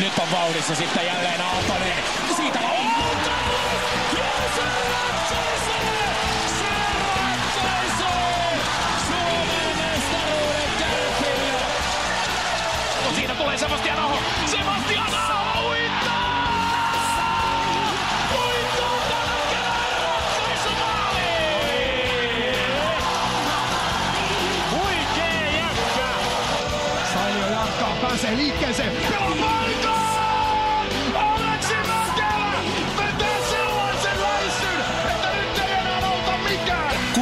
Nyt on vauhdissa sitten jälleen Aaltonen. Siitä on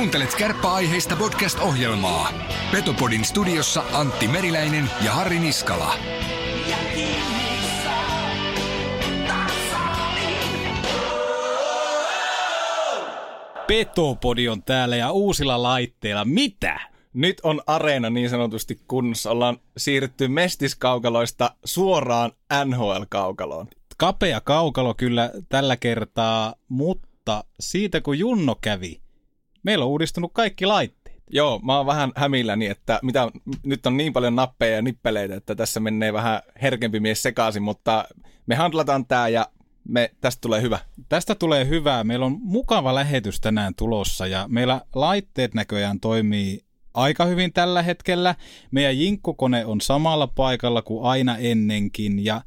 Kuuntelet kärppäaiheista podcast-ohjelmaa. Petopodin studiossa Antti Meriläinen ja Harri Niskala. Petopodi on täällä ja uusilla laitteilla. Mitä? Nyt on areena niin sanotusti kunnossa. Ollaan siirrytty mestiskaukaloista suoraan NHL-kaukaloon. Kapea kaukalo kyllä tällä kertaa, mutta siitä kun Junno kävi, meillä on uudistunut kaikki laitteet. Joo, mä oon vähän hämilläni, että mitä, nyt on niin paljon nappeja ja nippeleitä, että tässä menee vähän herkempi mies sekaisin, mutta me handlataan tää ja me, tästä tulee hyvä. Tästä tulee hyvää. Meillä on mukava lähetys tänään tulossa ja meillä laitteet näköjään toimii aika hyvin tällä hetkellä. Meidän jinkkukone on samalla paikalla kuin aina ennenkin ja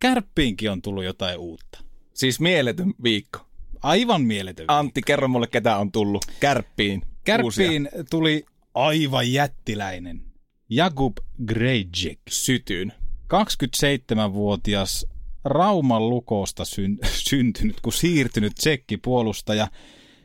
kärppiinkin on tullut jotain uutta. Siis mieletön viikko. Aivan mieletön. Antti, kerro mulle, ketä on tullut kärppiin. Kärppiin uusia. tuli aivan jättiläinen. Jakub Grejcik. Sytyyn. 27-vuotias Rauman lukosta syn, syntynyt, kun siirtynyt tsekkipuolustaja.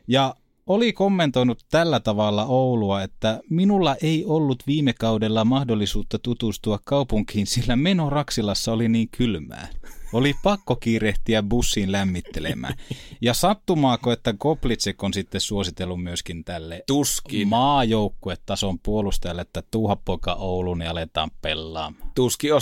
Ja oli kommentoinut tällä tavalla Oulua, että minulla ei ollut viime kaudella mahdollisuutta tutustua kaupunkiin, sillä meno Raksilassa oli niin kylmää. Oli pakko kiirehtiä bussiin lämmittelemään. Ja sattumaako, että Koplitsek on sitten suositellut myöskin tälle Tuskin. maajoukkuetason puolustajalle, että tuuha poika Oulun ja aletaan pelaamaan. Tuski on.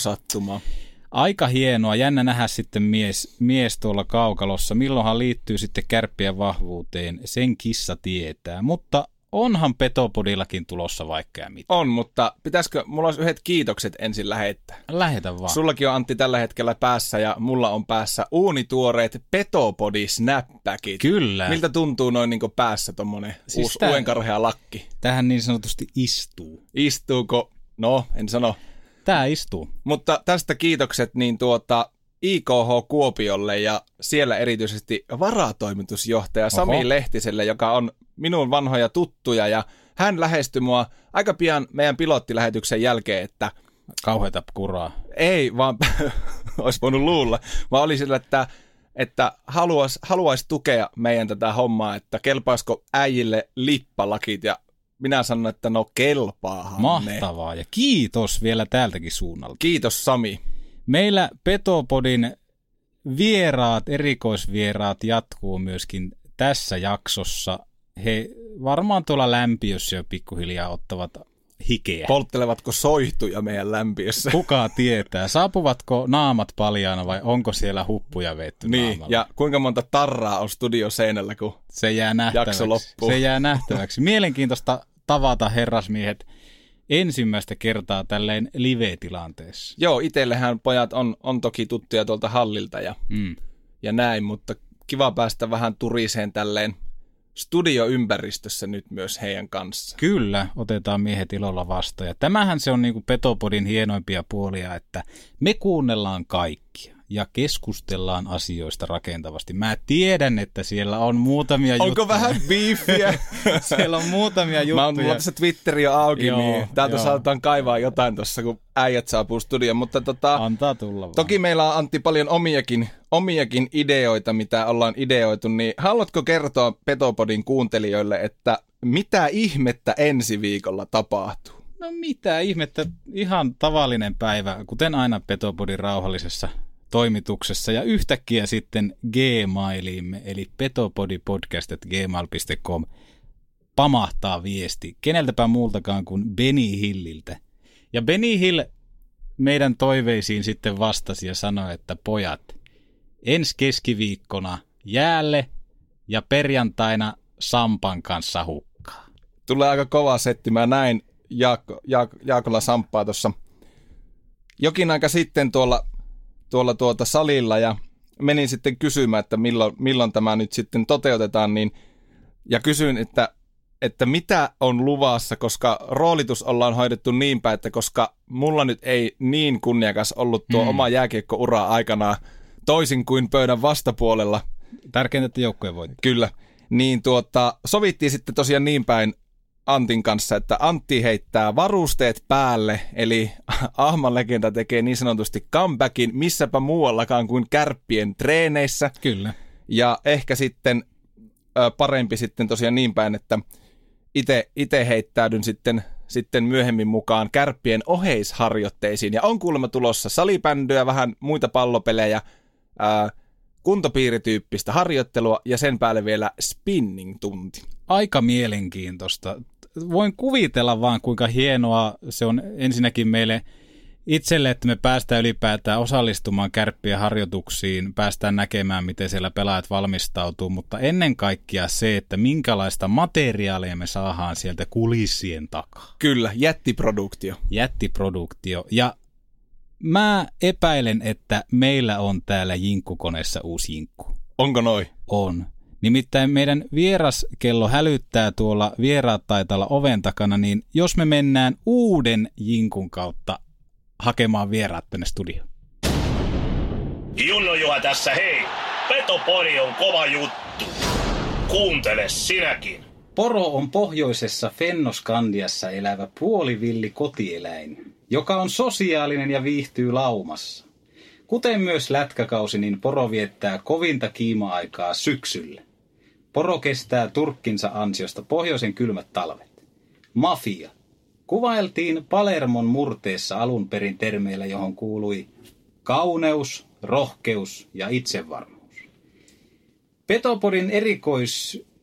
Aika hienoa, jännä nähdä sitten mies, mies tuolla kaukalossa. Milloinhan liittyy sitten kärppien vahvuuteen, sen kissa tietää. Mutta onhan Petopodillakin tulossa vaikka ja mitä. On, mutta pitäisikö, mulla olisi yhdet kiitokset ensin lähettää. Lähetä vaan. Sullakin on Antti tällä hetkellä päässä ja mulla on päässä uunituoreet Petopodi snapbackit. Kyllä. Miltä tuntuu noin niin päässä tommonen siis uusi uenkarhea lakki? Tähän niin sanotusti istuu. Istuuko? No, en sano. Tää istuu. Mutta tästä kiitokset niin tuota IKH Kuopiolle ja siellä erityisesti varatoimitusjohtaja Sami Oho. Lehtiselle, joka on minun vanhoja tuttuja ja hän lähestyi mua aika pian meidän pilottilähetyksen jälkeen, että Kauheita kuraa. Ei, vaan olisi voinut luulla, vaan oli sillä, että että haluaisi haluais tukea meidän tätä hommaa, että kelpaisiko äijille lippalakit ja minä sanon, että no kelpaahan Mahtavaa ne. ja kiitos vielä täältäkin suunnalta. Kiitos Sami. Meillä Petopodin vieraat, erikoisvieraat jatkuu myöskin tässä jaksossa. He varmaan tuolla lämpiössä jo pikkuhiljaa ottavat hikeä. Polttelevatko soihtuja meidän lämpiössä? Kuka tietää. Saapuvatko naamat paljaana vai onko siellä huppuja vetty Niin, naamalla? ja kuinka monta tarraa on studioseinällä, kun se jää nähtäväksi. jakso loppuu. Se jää nähtäväksi. Mielenkiintoista tavata herrasmiehet ensimmäistä kertaa tälleen live-tilanteessa. Joo, itsellehän pojat on, on toki tuttuja tuolta hallilta ja, Mm. ja näin, mutta kiva päästä vähän turiseen tälleen studioympäristössä nyt myös heidän kanssa. Kyllä, otetaan miehet ilolla vastaan. Ja tämähän se on niin Petopodin hienoimpia puolia, että me kuunnellaan kaikkia ja keskustellaan asioista rakentavasti. Mä tiedän, että siellä on muutamia Onko juttuja. vähän biifiä? siellä on muutamia juttuja. Mä oon mulla tässä Twitteri jo auki, Joo, niin täältä joo. saatetaan kaivaa jotain tuossa, kun äijät saapuu studioon. Mutta tota, Antaa tulla vaan. toki meillä on Antti paljon omiakin, omiakin ideoita, mitä ollaan ideoitu, niin haluatko kertoa Petopodin kuuntelijoille, että mitä ihmettä ensi viikolla tapahtuu? No mitä ihmettä, ihan tavallinen päivä, kuten aina Petopodin rauhallisessa toimituksessa ja yhtäkkiä sitten Gmailiimme, eli petopodipodcast.gmail.com pamahtaa viesti, keneltäpä muultakaan kuin Benny Hilliltä. Ja Benny Hill meidän toiveisiin sitten vastasi ja sanoi, että pojat, ensi keskiviikkona jäälle ja perjantaina Sampan kanssa hukkaa. Tulee aika kova setti. Mä näin Jaakko, Jaak, Jaakolla Samppaa tuossa jokin aika sitten tuolla tuolla tuota salilla ja menin sitten kysymään, että milloin, milloin tämä nyt sitten toteutetaan, niin, ja kysyin, että, että mitä on luvassa, koska roolitus ollaan hoidettu niin päin, että koska mulla nyt ei niin kunniakas ollut tuo mm. oma jääkiekko-ura aikana toisin kuin pöydän vastapuolella, Tärkeintä, että joukkojen voittaa. Kyllä. Niin tuota, sovittiin sitten tosiaan niin päin Antin kanssa, että Antti heittää varusteet päälle, eli Ahman legenda tekee niin sanotusti comebackin missäpä muuallakaan kuin kärppien treeneissä. Kyllä. Ja ehkä sitten ö, parempi sitten tosiaan niin päin, että itse heittäydyn sitten, sitten myöhemmin mukaan kärppien oheisharjoitteisiin. Ja on kuulemma tulossa salibändyä, vähän muita pallopelejä, ää, kuntopiirityyppistä harjoittelua ja sen päälle vielä spinning-tunti. Aika mielenkiintoista. Voin kuvitella vaan, kuinka hienoa se on ensinnäkin meille itselle, että me päästään ylipäätään osallistumaan kärppien harjoituksiin, päästään näkemään, miten siellä pelaajat valmistautuu, mutta ennen kaikkea se, että minkälaista materiaalia me saadaan sieltä kulissien takaa. Kyllä, jättiproduktio. Jättiproduktio. Ja mä epäilen, että meillä on täällä jinkkukoneessa uusi jinkku. Onko noin? On. Nimittäin meidän vieraskello hälyttää tuolla vieraat taitalla oven takana, niin jos me mennään uuden jinkun kautta hakemaan vieraat tänne studioon. Junno Juha tässä hei. Petopori on kova juttu. Kuuntele sinäkin. Poro on pohjoisessa Fennoskandiassa elävä puolivilli kotieläin, joka on sosiaalinen ja viihtyy laumassa. Kuten myös lätkäkausi, niin poro viettää kovinta kiima-aikaa syksyllä. Poro kestää turkkinsa ansiosta pohjoisen kylmät talvet. Mafia. Kuvailtiin Palermon murteessa alun perin termeillä, johon kuului kauneus, rohkeus ja itsevarmuus. Petopodin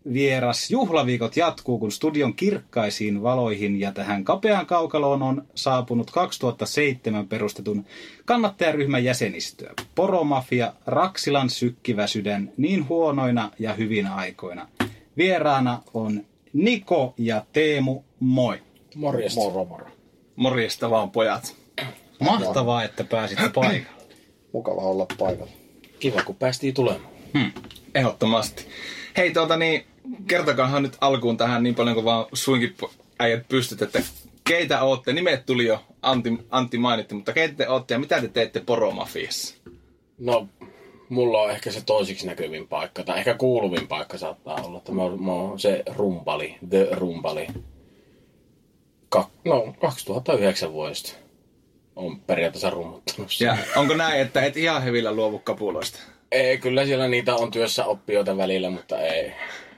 erikoisvieras juhlaviikot jatkuu, kun studion kirkkaisiin valoihin ja tähän kapeaan kaukaloon on saapunut 2007 perustetun kannattajaryhmän jäsenistöä. Poromafia, Raksilan sykkivä sydän niin huonoina ja hyvinä aikoina. Vieraana on Niko ja Teemu, moi. Morjesta. Moro, moro. Morjesta vaan pojat. Mahtavaa, että pääsitte paikalle. Mukava olla paikalla. Kiva, kun päästiin tulemaan. Hmm. Ehdottomasti. Hei, tuota niin, kertokaahan nyt alkuun tähän niin paljon kuin vaan suinkin äijät pystyt, että keitä ootte, nimet tuli jo, Antti, Antti mainitti, mutta keitä te ootte ja mitä te teette poromafiassa? No, mulla on ehkä se toisiksi näkyvin paikka, tai ehkä kuuluvin paikka saattaa olla. Että mä mä oon se rumpali, the rumpali. Ka- no, 2009 vuodesta on periaatteessa rummuttanut. Ja onko näin, että et ihan hevillä luovu kapuloista? Ei, kyllä siellä niitä on työssä oppijoita välillä, mutta ei.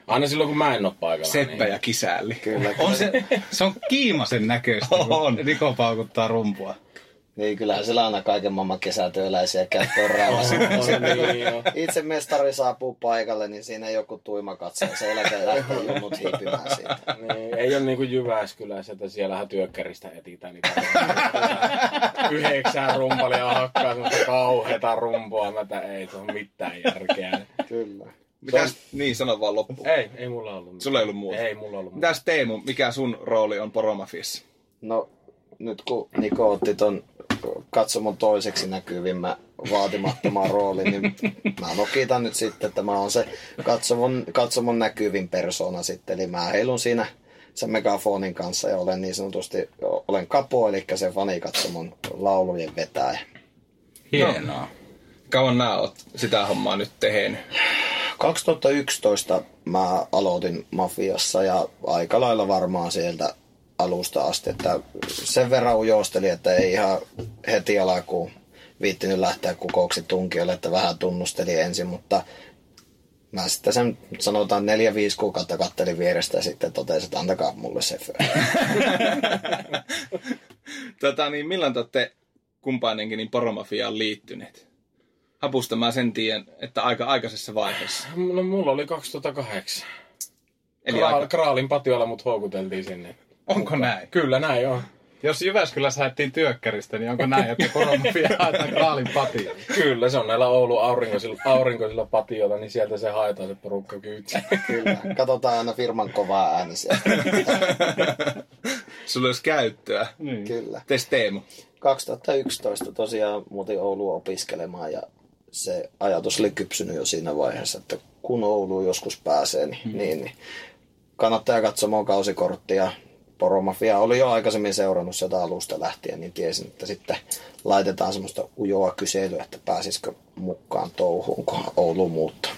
Aina silloin, kun mä en ole paikalla. Seppä niin. ja kisälli. Kyllä, On se, se on kiimasen näköistä, On. kun Niko paukuttaa rumpua. Niin, kyllähän siellä aina kaiken maailman kesätyöläisiä käyttöön rauhassa. On, niin. Itse mestari saapuu paikalle, niin siinä joku tuima katsoo. Sen jälkeen lähtee junnut hiipimään siitä. Niin, ei ole niinku Jyväskylässä, että siellähän työkkäristä etitään niitä yhdeksää rumpalia hakkaa semmoista kauheeta rumpua, mä ei se ole mitään järkeä. Kyllä. Mitäs, niin sano vaan loppuun. Ei, ei mulla ollut mitään. Sulla ei ollut muuta? Ei mulla ollut muuta. Mitäs Teemu, mikä sun rooli on poromafiassa? No, nyt kun Niko otti ton katsomon toiseksi näkyvimmän vaatimattoman roolin, niin mä nokitan nyt sitten, että mä oon se katsomon, katsomon näkyvin persona sitten. Eli mä heilun siinä sen megafonin kanssa ja olen niin sanotusti, olen kapo, eli se fanikatsomon laulujen vetäjä. Hienoa. Kauan nää oot sitä hommaa nyt tehnyt? 2011 mä aloitin mafiassa ja aika lailla varmaan sieltä alusta asti, että sen verran ujosteli, että ei ihan heti alkuun viittinyt lähteä kukouksi tunkiolle, että vähän tunnusteli ensin, mutta mä sitten sen sanotaan neljä, viisi kuukautta kattelin vierestä ja sitten totesin, että antakaa mulle se tota, niin milloin te olette kumpainenkin niin poromafiaan liittyneet? Hapusta mä sen tiedän, että aika aikaisessa vaiheessa. No mulla oli 2008. Eli Kraal, aika... Kraalin patiolla mut houkuteltiin sinne. Onko näin? Kyllä näin on. Jos Jyväskylässä haettiin työkkäristä, niin onko näin, että koronafia haetaan kraalin patia? Kyllä, se on näillä Oulun aurinkoisilla, aurinkoisilla patioilla, niin sieltä se haetaan se porukka kyytiin. Kyllä, katsotaan aina firman kovaa ääni sieltä. Sulla olisi käyttöä. Kyllä. Tes Teemu. 2011 tosiaan muutin Ouluun opiskelemaan ja se ajatus oli kypsynyt jo siinä vaiheessa, että kun Ouluun joskus pääsee, niin, hmm. niin, niin kannattaa katsomaan kausikorttia. Poromafia oli jo aikaisemmin seurannut sitä alusta lähtien, niin tiesin, että sitten laitetaan semmoista ujoa kyselyä, että pääsisikö mukaan touhuun, kun Oulu muuttaa.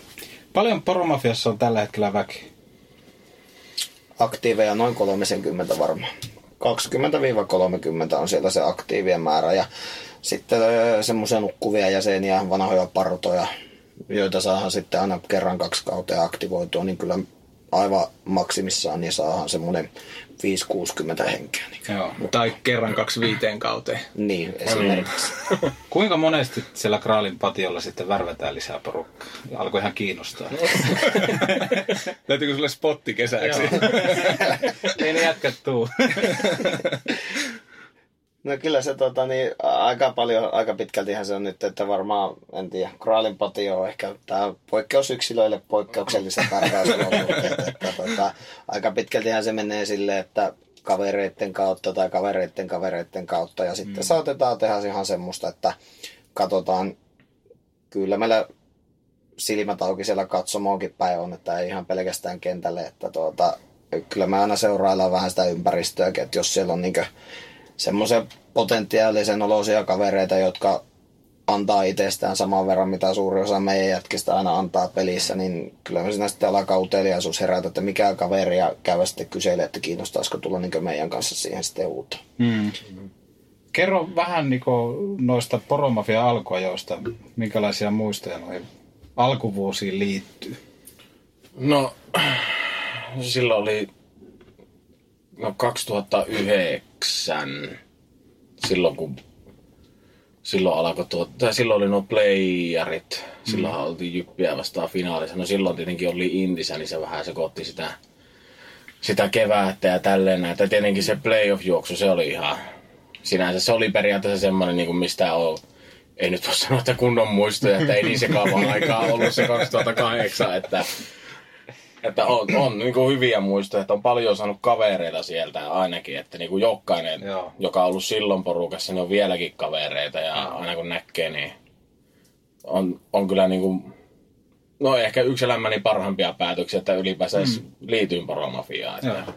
Paljon poromafiassa on tällä hetkellä väki? Aktiiveja noin 30 varmaan. 20-30 on siellä se aktiivien määrä ja sitten semmoisia nukkuvia jäseniä, vanhoja partoja, joita saadaan sitten aina kerran kaksi kautta aktivoitua, niin kyllä aivan maksimissaan niin saadaan semmoinen 5-60 henkeä. Niin. Joo, tai kerran kaksi viiteen kauteen. Niin, esimerkiksi. Kuinka monesti siellä Kraalin patiolla sitten värvätään lisää porukkaa? Alkoi ihan kiinnostaa. Löytyykö sulle spotti kesäksi? Ei ne jätkät tuu. No kyllä se tota, niin, aika paljon, aika pitkältihän se on nyt, että varmaan, en tiedä, Kraalin patio on ehkä tämä poikkeusyksilöille poikkeuksellisen värväys että, että, tota, aika pitkältihän se menee sille, että kavereiden kautta tai kavereiden kavereiden kautta ja sitten mm. saatetaan tehdä ihan semmoista, että katsotaan, kyllä meillä silmät auki siellä katsomoonkin päin on, että ei ihan pelkästään kentälle, että tuota, kyllä me aina seuraillaan vähän sitä ympäristöä, että jos siellä on niinkö semmoisia potentiaalisen olosia kavereita, jotka antaa itsestään saman verran, mitä suuri osa meidän jätkistä aina antaa pelissä, niin kyllä me siinä sitten alkaa uteliaisuus herätä, että mikä kaveri ja käydä sitten kyselee, että kiinnostaisiko tulla niin meidän kanssa siihen sitten uutta. Mm. Kerro vähän niin noista poromafia alkuajoista, minkälaisia muistoja noihin alkuvuosiin liittyy? No, silloin oli no 2009, silloin kun silloin alkoi tuo, tai silloin oli nuo playerit, silloin mm. oltiin Jyppiä vastaan finaalissa. No silloin tietenkin oli Indissä, niin se vähän sekoitti sitä, sitä kevättä ja tälleen näin. tietenkin se playoff-juoksu, se oli ihan, sinänsä se oli periaatteessa semmoinen, niin kuin mistä on, ei nyt voi sanoa, että kunnon muistoja, että ei niin sekaavaa aikaa ollut se 2008, että että on, on niin kuin hyviä muistoja, että on paljon saanut kavereita sieltä ainakin, että niin kuin jokainen, Joo. joka on ollut silloin porukassa, niin on vieläkin kavereita ja Joo. aina kun näkee, niin on, on kyllä niin kuin, no ehkä yksi elämäni parhaimpia päätöksiä, että ylipäänsä mm. liityin poromafiaan. Että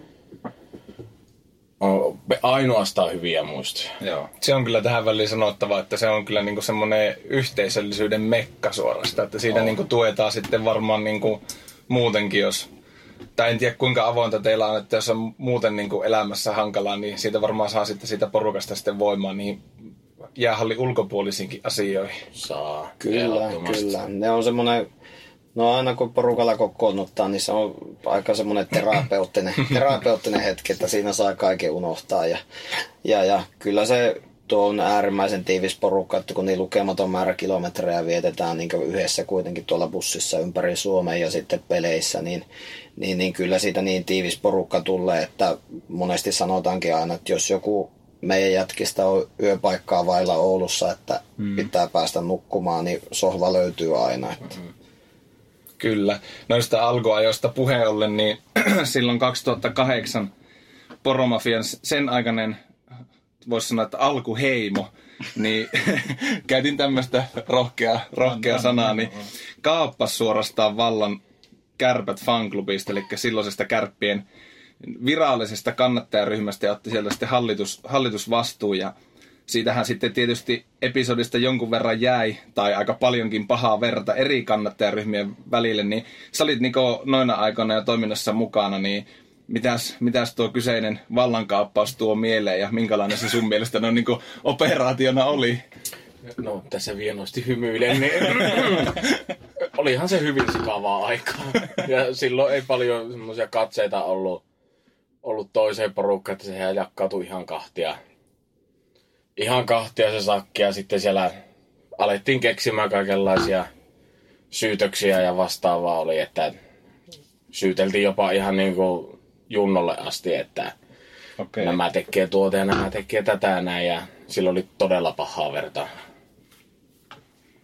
on ainoastaan hyviä muistoja. Joo. Se on kyllä tähän väliin sanottava, että se on kyllä niinku semmoinen yhteisöllisyyden mekka suorastaan, että siitä niinku tuetaan sitten varmaan niinku muutenkin, jos tai en tiedä kuinka avointa teillä on, että jos on muuten niin kuin elämässä hankalaa, niin siitä varmaan saa sitten siitä porukasta sitten voimaa niin jäähalli ulkopuolisinkin asioihin. Saa. Kyllä, kyllä. Ne on semmoinen, no aina kun porukalla kokoonnuttaa, niin se on aika semmoinen terapeuttinen, terapeuttinen hetki, että siinä saa kaiken unohtaa. Ja, ja, ja kyllä se tuo on äärimmäisen tiivis porukka, että kun niin lukematon määrä kilometrejä vietetään niin yhdessä kuitenkin tuolla bussissa ympäri Suomea ja sitten peleissä, niin, niin, niin kyllä siitä niin tiivis porukka tulee, että monesti sanotaankin aina, että jos joku meidän jätkistä on yöpaikkaa vailla Oulussa, että mm. pitää päästä nukkumaan, niin sohva löytyy aina. Että. Mm. Kyllä. Noista alkuajoista puheen ollen, niin silloin 2008 Poromafian sen aikainen voisi sanoa, että alkuheimo, niin käytin tämmöistä rohkea, rohkea sanaa, niin kaappas suorastaan vallan kärpät fanklubista, eli silloisesta kärppien virallisesta kannattajaryhmästä ja otti sieltä sitten hallitus, hallitusvastuu ja siitähän sitten tietysti episodista jonkun verran jäi, tai aika paljonkin pahaa verta eri kannattajaryhmien välille, niin sä olit Niko noina aikoina ja toiminnassa mukana, niin mitäs, mitäs tuo kyseinen vallankaappaus tuo mieleen ja minkälainen se sun mielestä no, niin operaationa oli? No tässä vienosti hymyilen, niin olihan se hyvin sikavaa aikaa. Ja silloin ei paljon semmoisia katseita ollut, ollut toiseen porukkaan, että se jakkautui ihan kahtia. Ihan kahtia se sakki ja sitten siellä alettiin keksimään kaikenlaisia syytöksiä ja vastaavaa oli, että syyteltiin jopa ihan niin kuin Junnolle asti, että okay. nämä tekee tuota ja nämä tekee tätä ja näin. Ja sillä oli todella pahaa verta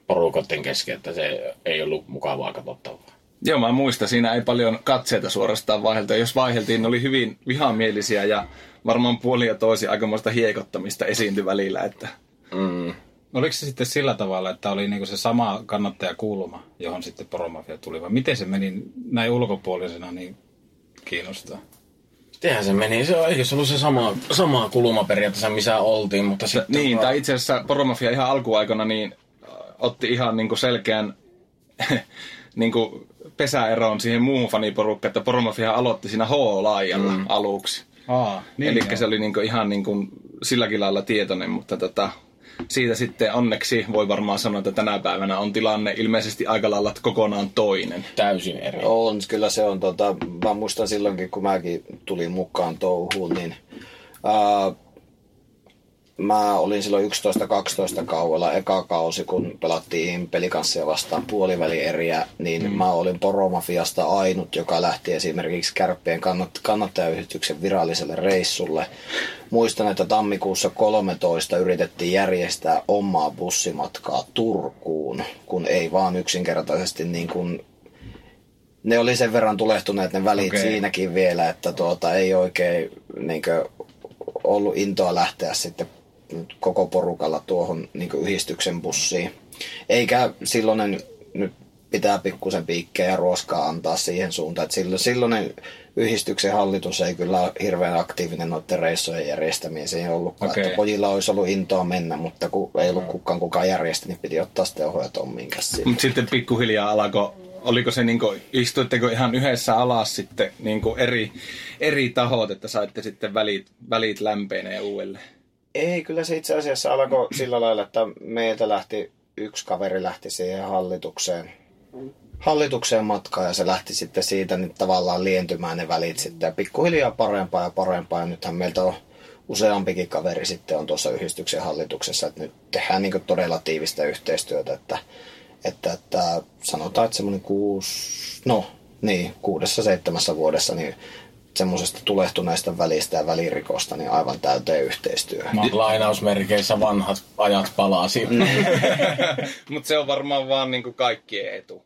porukotten kesken, että se ei ollut mukavaa katsottavaa. Joo, mä muistan, siinä ei paljon katseita suorastaan vaihdelta. Jos vaihdeltiin, ne oli hyvin vihamielisiä ja varmaan puoli ja toisi aikamoista hiekottamista esiintyi välillä, että Mm. Oliko se sitten sillä tavalla, että oli niinku se sama kannattajakulma, johon sitten poromafia tuli, vai miten se meni näin ulkopuolisena niin kiinnostaa? Tehän se meni. Se on, eikö se ollut se sama, sama kulma periaatteessa, missä oltiin, mutta sitten... Niin, vaan- tai itse asiassa Poromafia ihan alkuaikona niin äh, otti ihan niin kuin selkeän niin kuin pesäeroon siihen muuhun faniporukkaan, että Poromafia aloitti siinä H-laajalla mm. aluksi. Aa, Niin, Eli se oli niin kuin ihan niin kuin silläkin lailla tietoinen, mutta tota, siitä sitten onneksi voi varmaan sanoa, että tänä päivänä on tilanne ilmeisesti aika lailla kokonaan toinen. Täysin eri. On, kyllä se on. Tota, mä muistan silloinkin, kun mäkin tulin mukaan touhuun, niin ää, mä olin silloin 11-12 kaudella eka kausi, kun pelattiin pelikanssia vastaan puolivälieriä, niin mm. mä olin Poromafiasta ainut, joka lähti esimerkiksi Kärppien kannat, kannattajayhdistyksen viralliselle reissulle. Muistan, että tammikuussa 13 yritettiin järjestää omaa bussimatkaa Turkuun, kun ei vaan yksinkertaisesti niin kuin ne oli sen verran tulehtuneet ne välit okay. siinäkin vielä, että tuota, ei oikein niinkö, ollut intoa lähteä sitten koko porukalla tuohon niinkö, yhdistyksen bussiin. Eikä silloinen nyt pitää pikkusen piikkejä ja ruoskaa antaa siihen suuntaan, että silloin, silloinen yhdistyksen hallitus ei kyllä ole hirveän aktiivinen noiden reissojen järjestämiseen ei ollutkaan. Okei. Että pojilla olisi ollut intoa mennä, mutta kun ei ollut kukaan kukaan järjestä, niin piti ottaa sitten ohjat ommiin käsiin. Mutta sitten pikkuhiljaa alkoi, oliko se niinku, istuitteko ihan yhdessä alas sitten niinku eri, eri tahot, että saitte sitten välit, välit lämpeeneen uudelleen? Ei, kyllä se itse asiassa alkoi sillä lailla, että meiltä lähti, yksi kaveri lähti siihen hallitukseen, hallitukseen matkaan ja se lähti sitten siitä niin tavallaan lientymään ne välit sitten. Ja pikkuhiljaa parempaa ja parempaa. Ja nythän meiltä on useampikin kaveri sitten on tuossa yhdistyksen hallituksessa, että nyt tehdään niin todella tiivistä yhteistyötä, että, että, että sanotaan, että semmoinen kuusi, no niin, kuudessa seitsemässä vuodessa, niin semmoisesta tulehtuneesta välistä ja välirikosta, niin aivan täyteen yhteistyöhön. Lainausmerkeissä vanhat ajat palasi. Mutta se on varmaan vaan niinku kaikkien etu.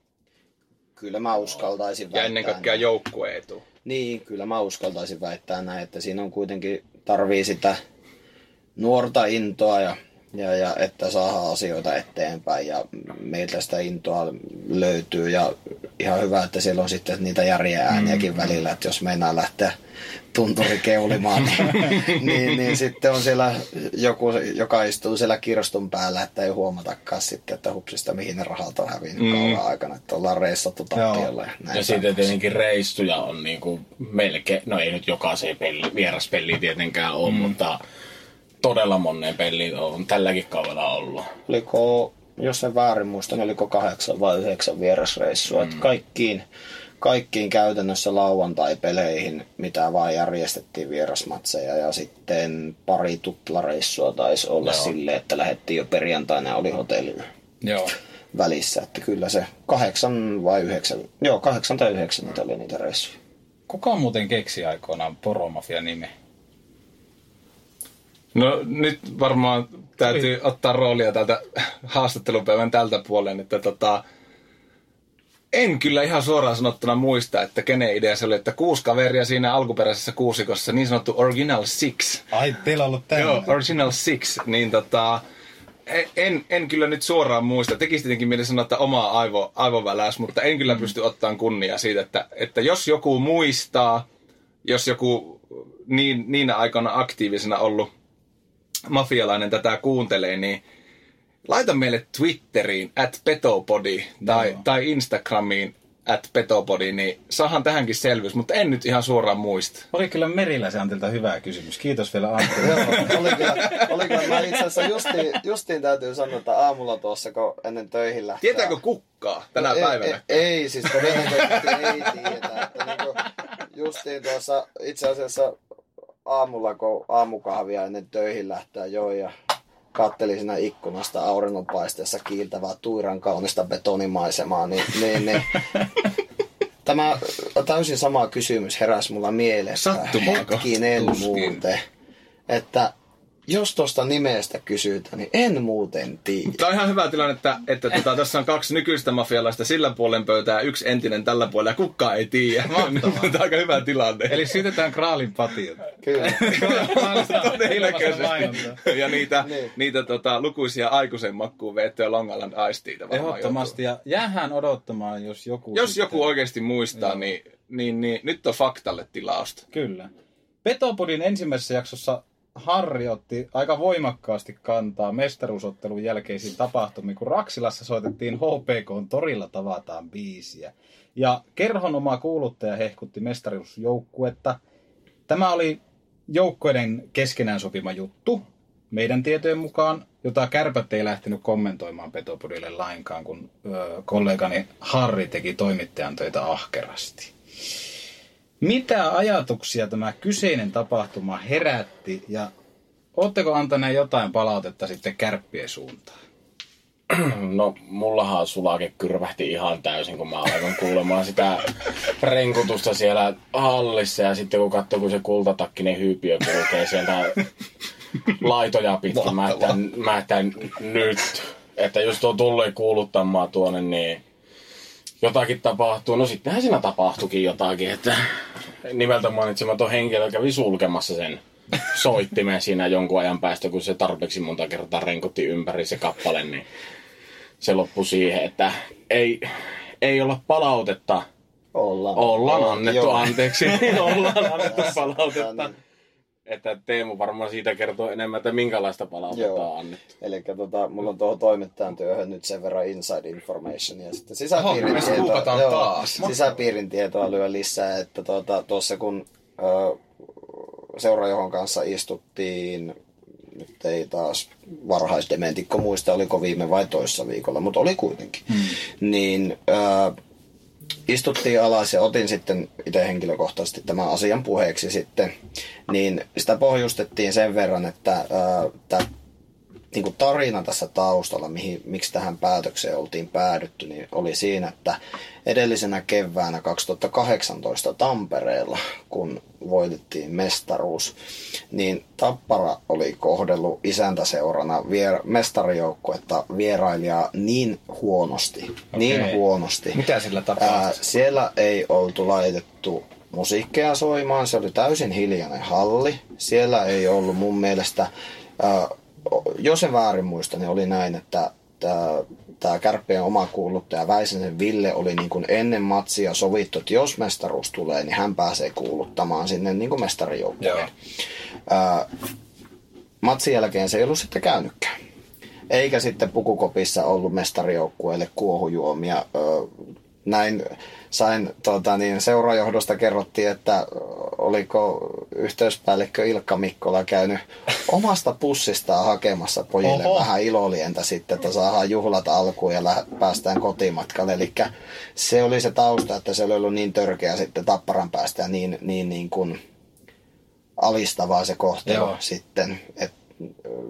Kyllä mä uskaltaisin Ja väittää ennen kaikkea joukkueen etu. Niin, kyllä mä uskaltaisin väittää näin, että siinä on kuitenkin tarvii sitä nuorta intoa ja, ja, ja että saadaan asioita eteenpäin ja meiltä sitä intoa löytyy ja ihan hyvä, että siellä on sitten niitä järjen ääniäkin välillä, että jos meinaa lähteä tunturi keulimaan, niin, niin, niin, sitten on siellä joku, joka istuu siellä kirstun päällä, että ei huomatakaan sitten, että hupsista mihin ne rahat on hävinnyt mm. kauan aikana, että ollaan reissattu tappiolla ja. Ja sitten tietenkin reissuja on niinku melkein, no ei nyt jokaiseen peli, vieraspeliin tietenkään ole, mm. mutta todella moneen peliin on tälläkin kaudella ollut. oliko, jos en väärin muista, niin oliko kahdeksan vai yhdeksän vierasreissua. Mm. Kaikkiin, kaikkiin käytännössä lauantai-peleihin, mitä vaan järjestettiin vierasmatseja ja sitten pari tuplareissua taisi olla Joo. silleen, että lähdettiin jo perjantaina ja oli hotelli Joo. välissä. Että kyllä se kahdeksan vai yhdeksän, joo kahdeksan tai yhdeksän niitä oli niitä reissuja. Kuka muuten keksi aikoinaan poromafia nime? No nyt varmaan täytyy ottaa roolia tältä haastattelupäivän tältä puolen, että tota, en kyllä ihan suoraan sanottuna muista, että kenen idea se oli, että kuusi kaveria siinä alkuperäisessä kuusikossa, niin sanottu Original Six. Ai, teillä on ollut Joo, Original Six, niin tota, en, en kyllä nyt suoraan muista. Tekisi tietenkin mieli sanoa, että oma aivo, aivoväläys, mutta en kyllä pysty ottamaan kunniaa siitä, että, että jos joku muistaa, jos joku niin, niinä aikoina aktiivisena ollut mafialainen tätä kuuntelee, niin laita meille Twitteriin at petopodi tai, tai Instagramiin at petopodi, niin saahan tähänkin selvyys, mutta en nyt ihan suoraan muista. Oli kyllä Meriläisen Antilta hyvä kysymys. Kiitos vielä Antti. Joo, oli kyllä, oli kyllä. Mä itse asiassa justiin, justiin täytyy sanoa, että aamulla tuossa, kun ennen töihin lähtee. Tietääkö kukkaa tänä No, ei, päivänä? Ei, ei siis todennäköisesti ei tiedä. Että niinku, justiin tuossa itse asiassa aamulla, kun aamukahvia ennen töihin lähtee join ja kattelin siinä ikkunasta auringonpaisteessa kiiltävää tuiran kaunista betonimaisemaa, niin, niin, niin Tämä täysin sama kysymys heräsi mulla mielessä. Sattumaako? Hetkinen Tuskin. muuten. Että jos tuosta nimestä kysytään, niin en muuten tiedä. Tämä on ihan hyvä tilanne, että, että tota, tässä on kaksi nykyistä mafialaista sillä puolen pöytää, yksi entinen tällä puolella ja kukaan ei tiedä. Tämä on aika hyvä tilanne. Eli syytetään Kraalin patiota. Kyllä. Todennäköisesti. ja niitä, Niin. niitä tota, lukuisia aikuisen makkuun veettyjä Long Island Ice Ehdottomasti. Ja jäähän odottamaan, jos joku... Jos sitten- joku oikeasti muistaa, niin, niin, niin, nyt on faktalle tilausta. Kyllä. Petopodin ensimmäisessä jaksossa Harri otti aika voimakkaasti kantaa mestaruusottelun jälkeisiin tapahtumiin, kun Raksilassa soitettiin HPK torilla tavataan biisiä. Ja kerhon oma kuuluttaja hehkutti mestaruusjoukkuetta. Tämä oli joukkueiden keskenään sopima juttu, meidän tietojen mukaan, jota kärpät ei lähtenyt kommentoimaan Petopodille lainkaan, kun ö, kollegani Harri teki toimittajan töitä ahkerasti. Mitä ajatuksia tämä kyseinen tapahtuma herätti ja ootteko antaneet jotain palautetta sitten kärppien suuntaan? No, mullahan sulake kyrvähti ihan täysin, kun mä aloin kuulemaan sitä renkutusta siellä hallissa. Ja sitten kun katsoo, kun se kultatakkinen hyypiö kulkee sieltä laitoja pitkin, mä että, mä että nyt, että jos tuo tulee kuuluttamaan tuonne, niin jotakin tapahtuu. No sittenhän siinä tapahtuikin jotakin, että nimeltä mainitsematon henkilö kävi sulkemassa sen soittimen siinä jonkun ajan päästä, kun se tarpeeksi monta kertaa renkutti ympäri se kappale, niin se loppui siihen, että ei, ei olla palautetta. Ollaan. Ollaan annettu, Joo. anteeksi, ollaan annettu palautetta. Että Teemu varmaan siitä kertoo enemmän, että minkälaista palautetta Joo. on annettu. Eli tota, mulla on tuohon toimittajan työhön nyt sen verran inside information ja sitten sisäpiirin me tietoa, skuupataan taas. sisäpiirin tietoa lyö lisää, että tuota, tuossa kun ö, seurajohon kanssa istuttiin, nyt ei taas varhaisdementikko muista, oliko viime vai toissa viikolla, mutta oli kuitenkin, hmm. niin ö, istuttiin alas ja otin sitten itse henkilökohtaisesti tämän asian puheeksi sitten, niin sitä pohjustettiin sen verran, että tämä niin kuin tarina tässä taustalla, mihin, miksi tähän päätökseen oltiin päädytty, niin oli siinä, että edellisenä keväänä 2018 Tampereella, kun voitettiin mestaruus, niin Tappara oli kohdellut isäntäseurana vier- mestarijoukkuetta vierailijaa niin huonosti, okay. niin huonosti. Mitä sillä Ää, tapahtui? siellä ei oltu laitettu musiikkeja soimaan, se oli täysin hiljainen halli. Siellä ei ollut mun mielestä, ää, jos en väärin muista, niin oli näin, että tämä kärppien oma kuuluttaja Väisäsen Ville oli niin kuin ennen matsia sovittu, että jos mestaruus tulee, niin hän pääsee kuuluttamaan sinne niin kuin mestarijoukkueen. Matsin jälkeen se ei ollut sitten käynytkään. Eikä sitten pukukopissa ollut mestarijoukkueelle kuohujuomia. Näin sain tota, niin, seurajohdosta kerrottiin, että oliko yhteyspäällikkö Ilkka Mikkola käynyt omasta pussistaan hakemassa pojille Oho. vähän ilolientä sitten, että saadaan juhlat alkuun ja lä- päästään kotimatkalle. Eli se oli se tausta, että se oli ollut niin törkeä sitten Tapparan päästä ja niin, niin, niin kuin alistavaa se kohtelu Joo. sitten, että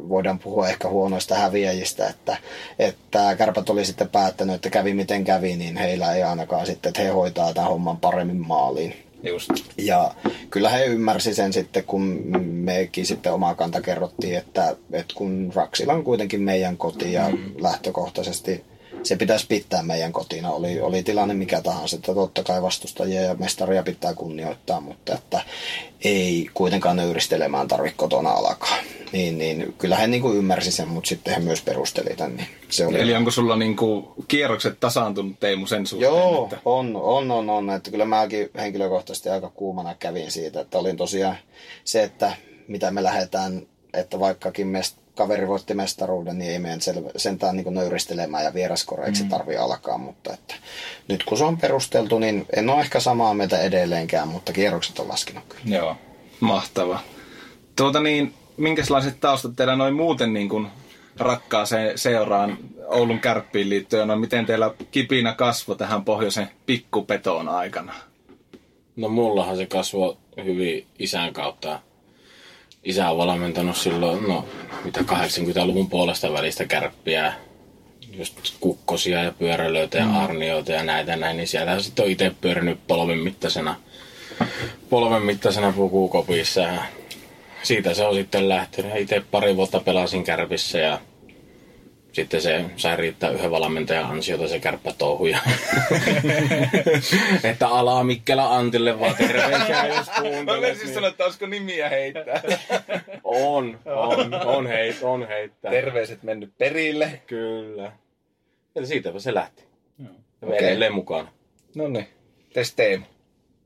voidaan puhua ehkä huonoista häviäjistä, että, että kärpät oli sitten päättänyt, että kävi miten kävi, niin heillä ei ainakaan sitten, että he hoitaa tämän homman paremmin maaliin. Just. Ja kyllä he ymmärsi sen sitten, kun mekin sitten oma kanta kerrottiin, että, että kun Raksila on kuitenkin meidän koti ja lähtökohtaisesti se pitäisi pitää meidän kotina, oli, oli tilanne mikä tahansa, että totta kai vastustajia ja mestaria pitää kunnioittaa, mutta että ei kuitenkaan nöyristelemään tarvitse kotona alkaa. Niin, niin kyllä he niin kuin ymmärsi sen, mutta sitten he myös perusteli tämän. Niin se oli Eli onko sulla niinku kierrokset tasaantunut Teemu sen suhteen? Joo, Että... on, on, on, on. Että kyllä mäkin henkilökohtaisesti aika kuumana kävin siitä, että olin tosiaan se, että mitä me lähdetään, että vaikkakin mest, kaveri voitti mestaruuden, niin ei meidän selvä, sentään niin nöyristelemään ja vieraskoreiksi mm. tarvi alkaa, mutta että nyt kun se on perusteltu, niin en ole ehkä samaa mieltä edelleenkään, mutta kierrokset on laskenut kyllä. Joo. Mahtava. Tuota niin, minkälaiset taustat teillä noin muuten niin kuin rakkaaseen seuraan Oulun kärppiin liittyen on? Miten teillä kipinä kasvo tähän pohjoisen pikkupetoon aikana? No mullahan se kasvoi hyvin isän kautta. Isä on valmentanut silloin, no mitä 80-luvun puolesta välistä kärppiä, just kukkosia ja pyörälöitä ja arnioita ja näitä näin, niin siellä sitten on itse pyörinyt polven mittaisena, polven mittaisena pukukopissa ja siitä se on sitten lähtenyt. Itse pari vuotta pelasin kärpissä ja sitten se sai riittää yhden valmentajan ansiota se kärppätouhu. Ja että alaa Mikkelä Antille vaan terveisiä, jos kuuntelet. siis sanoa, että olisiko nimiä heittää. On, on, on, heit, on heittää. Terveiset mennyt perille. Kyllä. Ja siitäpä se lähti. Ja Okei. edelleen mukana. No niin. Tes Teemu.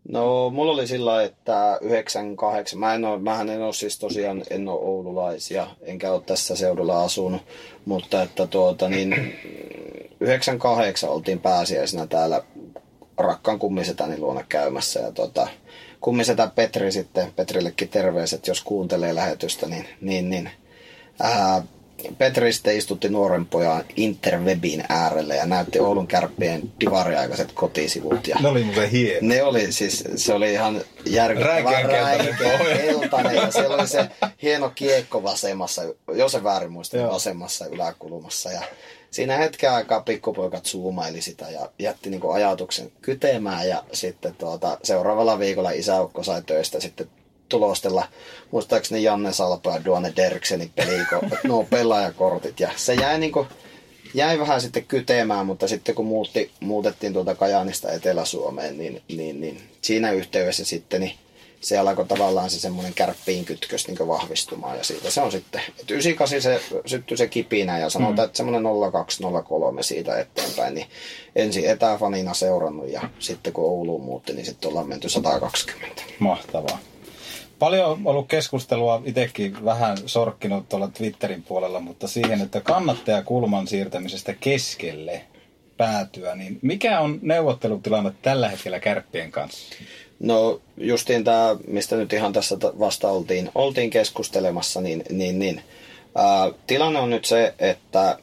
No, mulla oli sillä että 98, mä en ole, mähän en ole siis tosiaan, en ole oululaisia, enkä ole tässä seudulla asunut, mutta että tuota niin, 98 oltiin pääsiäisenä täällä rakkaan kummisetäni luona käymässä ja tota, kummisetä Petri sitten, Petrillekin terveiset, jos kuuntelee lähetystä, niin, niin, niin ää, Petri sitten istutti nuoren pojan Interwebin äärelle ja näytti Oulun kärppien divariaikaiset kotisivut. Ja Ne oli muuten hieno. ne oli siis, se oli ihan järkyttävän keltainen räikeä ja siellä oli se hieno kiekko vasemmassa, jos se väärin muistan, Joo. vasemmassa yläkulmassa ja siinä hetken aikaa pikkupoikat zoomaili sitä ja jätti niinku ajatuksen kytemään ja sitten tuota, seuraavalla viikolla isäukko sai töistä sitten tulostella, muistaakseni Janne Salpa ja Duane Derksenin peliko, nuo pelaajakortit ja se jäi niinku jäi vähän sitten kytemään, mutta sitten kun muutti, muutettiin tuolta Kajaanista Etelä-Suomeen, niin, niin, niin siinä yhteydessä sitten niin se alkoi tavallaan se semmoinen kärppiin kytkös niin vahvistumaan ja siitä se on sitten, että 98 se syttyi se kipinä ja sanotaan, mm. että semmoinen 0203 siitä eteenpäin, niin ensin etäfanina seurannut ja sitten kun Ouluun muutti, niin sitten ollaan menty 120. Mahtavaa. Paljon on ollut keskustelua, itsekin vähän sorkkinut tuolla Twitterin puolella, mutta siihen, että kannattaja kulman siirtämisestä keskelle päätyä, niin mikä on neuvottelutilanne tällä hetkellä kärppien kanssa? No justiin tämä, mistä nyt ihan tässä ta- vasta oltiin, oltiin keskustelemassa, niin, niin, niin ää, tilanne on nyt se, että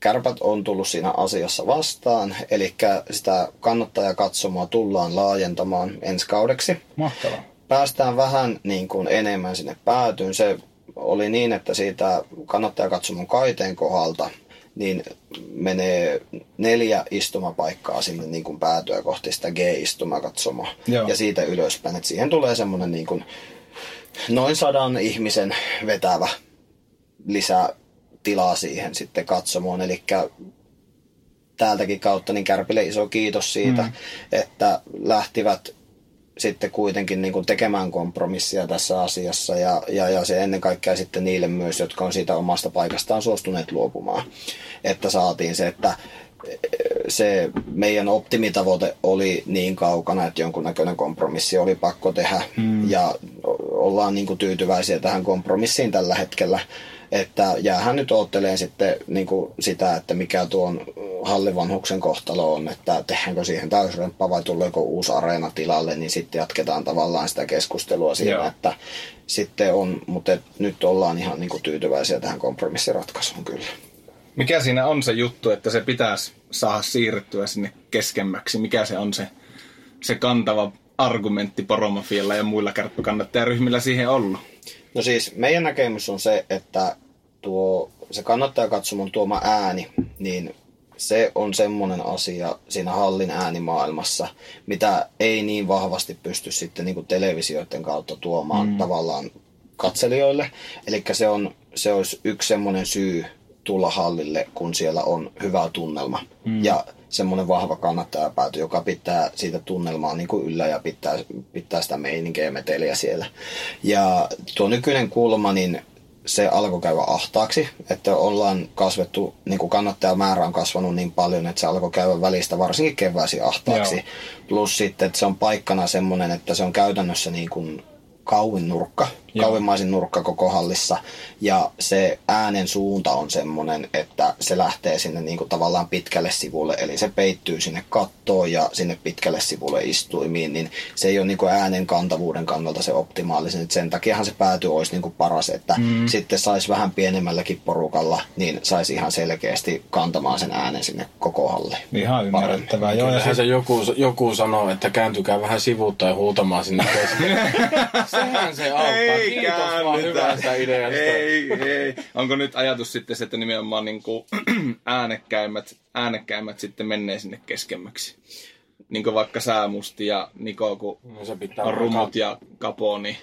kärpät on tullut siinä asiassa vastaan, eli sitä kannattajakatsomoa tullaan laajentamaan ensi kaudeksi. Mahtavaa. Päästään vähän niin kuin enemmän sinne päätyyn. Se oli niin, että siitä kannattajakatsomon kaiteen kohdalta niin menee neljä istumapaikkaa sinne niin kuin päätyä kohti sitä G-istumakatsomoa. Joo. Ja siitä ylöspäin. Et siihen tulee semmoinen niin kuin noin sadan ihmisen vetävä lisää tilaa siihen sitten katsomoon. Eli täältäkin kautta niin Kärpille iso kiitos siitä, mm. että lähtivät sitten kuitenkin niin kuin tekemään kompromissia tässä asiassa ja, ja, ja se ennen kaikkea sitten niille myös, jotka on siitä omasta paikastaan suostuneet luopumaan. Että saatiin se, että eh, se meidän optimitavoite oli niin kaukana, että jonkunnäköinen kompromissi oli pakko tehdä mm. ja ollaan niin kuin tyytyväisiä tähän kompromissiin tällä hetkellä. Että jäähän nyt ootteleen sitten niin kuin sitä, että mikä tuon hallivanhuksen kohtalo on, että tehdäänkö siihen täysremppa vai tuleeko uusi areena tilalle, niin sitten jatketaan tavallaan sitä keskustelua siinä, Joo. että sitten on, mutta nyt ollaan ihan niin kuin tyytyväisiä tähän kompromissiratkaisuun kyllä. Mikä siinä on se juttu, että se pitäisi saada siirrettyä sinne keskemmäksi? Mikä se on se, se kantava argumentti Poromafialla ja muilla kärppäkannattajaryhmillä siihen ollut? No siis meidän näkemys on se, että tuo, se kannattajakatsomon tuoma ääni, niin se on semmoinen asia siinä hallin äänimaailmassa, mitä ei niin vahvasti pysty sitten niin kuin televisioiden kautta tuomaan mm. tavallaan katselijoille. Eli se, on, se olisi yksi semmoinen syy tulla hallille, kun siellä on hyvä tunnelma. Mm. Ja semmoinen vahva kannattajapäätö, joka pitää siitä tunnelmaa niin kuin yllä ja pitää, pitää sitä meininkiä ja meteliä siellä. Ja tuo nykyinen kulma, niin se alkoi käydä ahtaaksi, että ollaan kasvettu, niin kuin kannattajamäärä on kasvanut niin paljon, että se alkoi käydä välistä varsinkin keväisin ahtaaksi. Joo. Plus sitten, että se on paikkana semmoinen, että se on käytännössä niin kuin kauin nurkka. Kauimmaisin nurkka koko hallissa. Ja se äänen suunta on semmoinen, että se lähtee sinne niin kuin tavallaan pitkälle sivulle, eli se peittyy sinne kattoon ja sinne pitkälle sivulle istuimiin, niin se ei ole niin kuin äänen kantavuuden kannalta se optimaalisen. Et sen takiahan se pääty olisi niin kuin paras, että mm. sitten saisi vähän pienemmälläkin porukalla, niin saisi ihan selkeästi kantamaan sen äänen sinne koko halliin. Ihan ymmärrettävää. Joo, ja se, se joku, joku sanoo, että kääntykää vähän sivuutta ja huutamaan sinne keskelle. Sehän se auttaa. Kiitos vaan hyvästä ideasta. Ei, ei. Onko nyt ajatus sitten se, että nimenomaan niin kuin äänekkäimmät, äänekkäimmät sitten menee sinne keskemmäksi? Niin kuin vaikka Säämusti ja Niko, kun No se pitää on rumut ja kapo, niin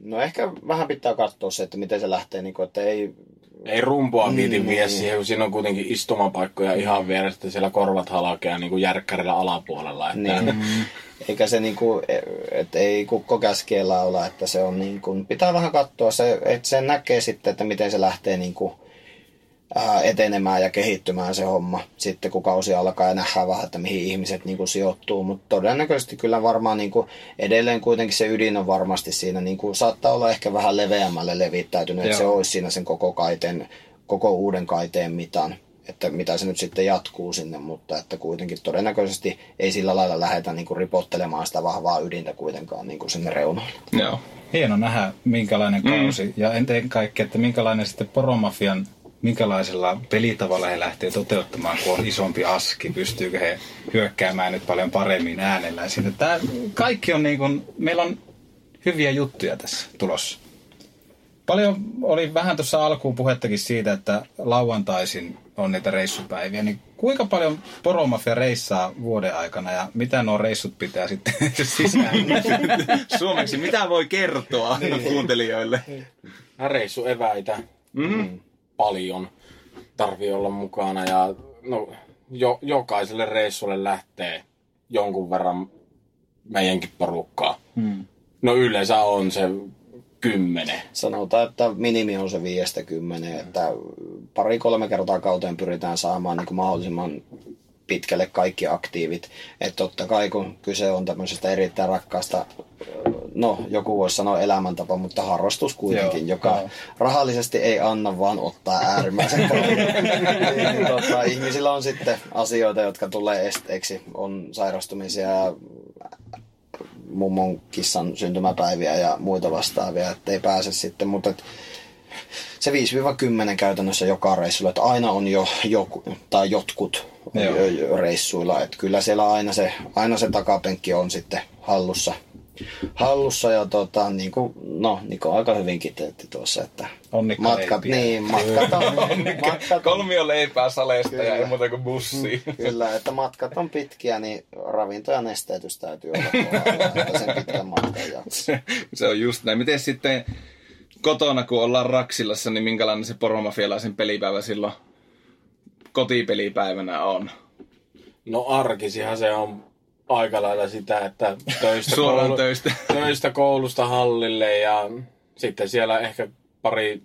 No ehkä vähän pitää katsoa se, että miten se lähtee, niin kuin, että ei... Ei rumpoa viiti Mm, vie siihen, kun siinä on kuitenkin istumapaikkoja ihan vieressä, että siellä korvat halkeaa niin kuin järkkärillä alapuolella. Että Niin. Eikä se niinku, että ei kukko käskiellä olla, että se on niinku, pitää vähän katsoa se, että se näkee sitten, että miten se lähtee niinku, ää, etenemään ja kehittymään se homma. Sitten kun kausi alkaa ja nähdään vähän, että mihin ihmiset niinku sijoittuu. Mutta todennäköisesti kyllä varmaan niinku, edelleen kuitenkin se ydin on varmasti siinä. Niinku, saattaa olla ehkä vähän leveämmälle levittäytynyt, että se olisi siinä sen koko kaiteen, koko uuden kaiteen mitan että mitä se nyt sitten jatkuu sinne, mutta että kuitenkin todennäköisesti ei sillä lailla lähdetä niin kuin ripottelemaan sitä vahvaa ydintä kuitenkaan niin kuin sinne reunoille. Joo. Hieno nähdä, minkälainen kausi. Mm. Ja ennen kaikkea, että minkälainen sitten poromafian, minkälaisella pelitavalla he lähtee toteuttamaan, kun on isompi aski. Pystyykö he hyökkäämään nyt paljon paremmin äänellä. Siitä, tämä kaikki on niin kuin, meillä on hyviä juttuja tässä tulossa. Paljon oli vähän tuossa alkuun puhettakin siitä, että lauantaisin on niitä reissupäiviä, niin kuinka paljon poromafia reissaa vuoden aikana ja mitä nuo reissut pitää sitten sisään? Suomeksi, mitä voi kertoa kuuntelijoille? reissu eväitä mm-hmm. paljon tarvii olla mukana ja no, jo, jokaiselle reissulle lähtee jonkun verran meidänkin porukkaa. Mm. No yleensä on se kymmenen. Sanotaan, että minimi on se 5-10, että pari-kolme kertaa kauteen pyritään saamaan niin kuin mahdollisimman pitkälle kaikki aktiivit. Että totta kai kun kyse on tämmöisestä erittäin rakkaasta, no joku voisi sanoa elämäntapa, mutta harrastus kuitenkin, Joo, joka joo. rahallisesti ei anna, vaan ottaa äärimmäisen paljon. niin, tota, ihmisillä on sitten asioita, jotka tulee esteeksi. On sairastumisia mummon kissan syntymäpäiviä ja muita vastaavia, ettei pääse sitten, mutta et se 5-10 käytännössä joka reissulla, että aina on jo joku, tai jotkut Joo. jo- jo reissuilla, että kyllä siellä aina se, aina se takapenkki on sitten hallussa, hallussa ja tota, niin kuin, no, niin kuin aika hyvin kiteytti tuossa, että Onnikka matkat, leipiä. niin, matkat on, matkat on Kolmio leipää salesta ja Kyllä. ei muuta kuin bussi. Kyllä, että matkat on pitkiä, niin ravinto ja nesteytys täytyy olla kohdallaan, että sen pitkän matkan jaksaa. se on just näin. Miten sitten kotona, kun ollaan Raksilassa, niin minkälainen se poromafialaisen pelipäivä silloin kotipelipäivänä on? No arkisihan se on aika lailla sitä, että töistä, Suoraan töistä. töistä koulusta hallille ja sitten siellä ehkä pari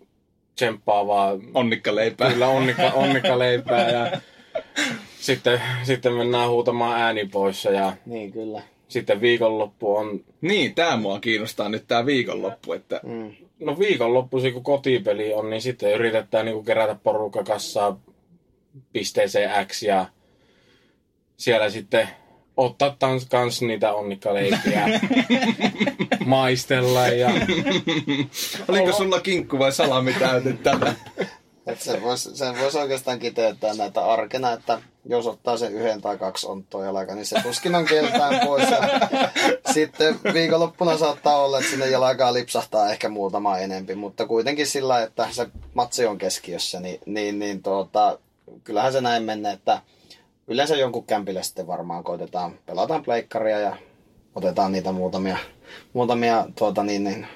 tsemppaavaa Onnikka leipää. Kyllä onnikka, onnikka leipää ja sitten, sitten mennään huutamaan ääni pois ja Niin, kyllä. sitten viikonloppu on, Niin, tää mua kiinnostaa nyt tää viikonloppu, että Mm. no viikonloppuisin kun kotipeli on, niin sitten yritetään niinku kerätä porukka kassaa pisteeseen X ja siellä sitten ottaa tans kans niitä onnikkaleipiä, maistella ja oliko sulla kinkku vai salami täytettävä? Et sen voisi sen vois oikeastaan kiteyttää näitä arkena, että jos ottaa sen yhden tai kaksi onttoa jalka, niin se tuskin on keltään pois. Ja sitten viikonloppuna saattaa olla, että sinne jalkaan lipsahtaa ehkä muutama enempi, mutta kuitenkin sillä, että se matsi on keskiössä, niin, niin, niin tuota, kyllähän se näin menee, että yleensä jonkun kämpille sitten varmaan koitetaan, pelataan pleikkaria ja otetaan niitä muutamia, muutamia tuota niin, niin,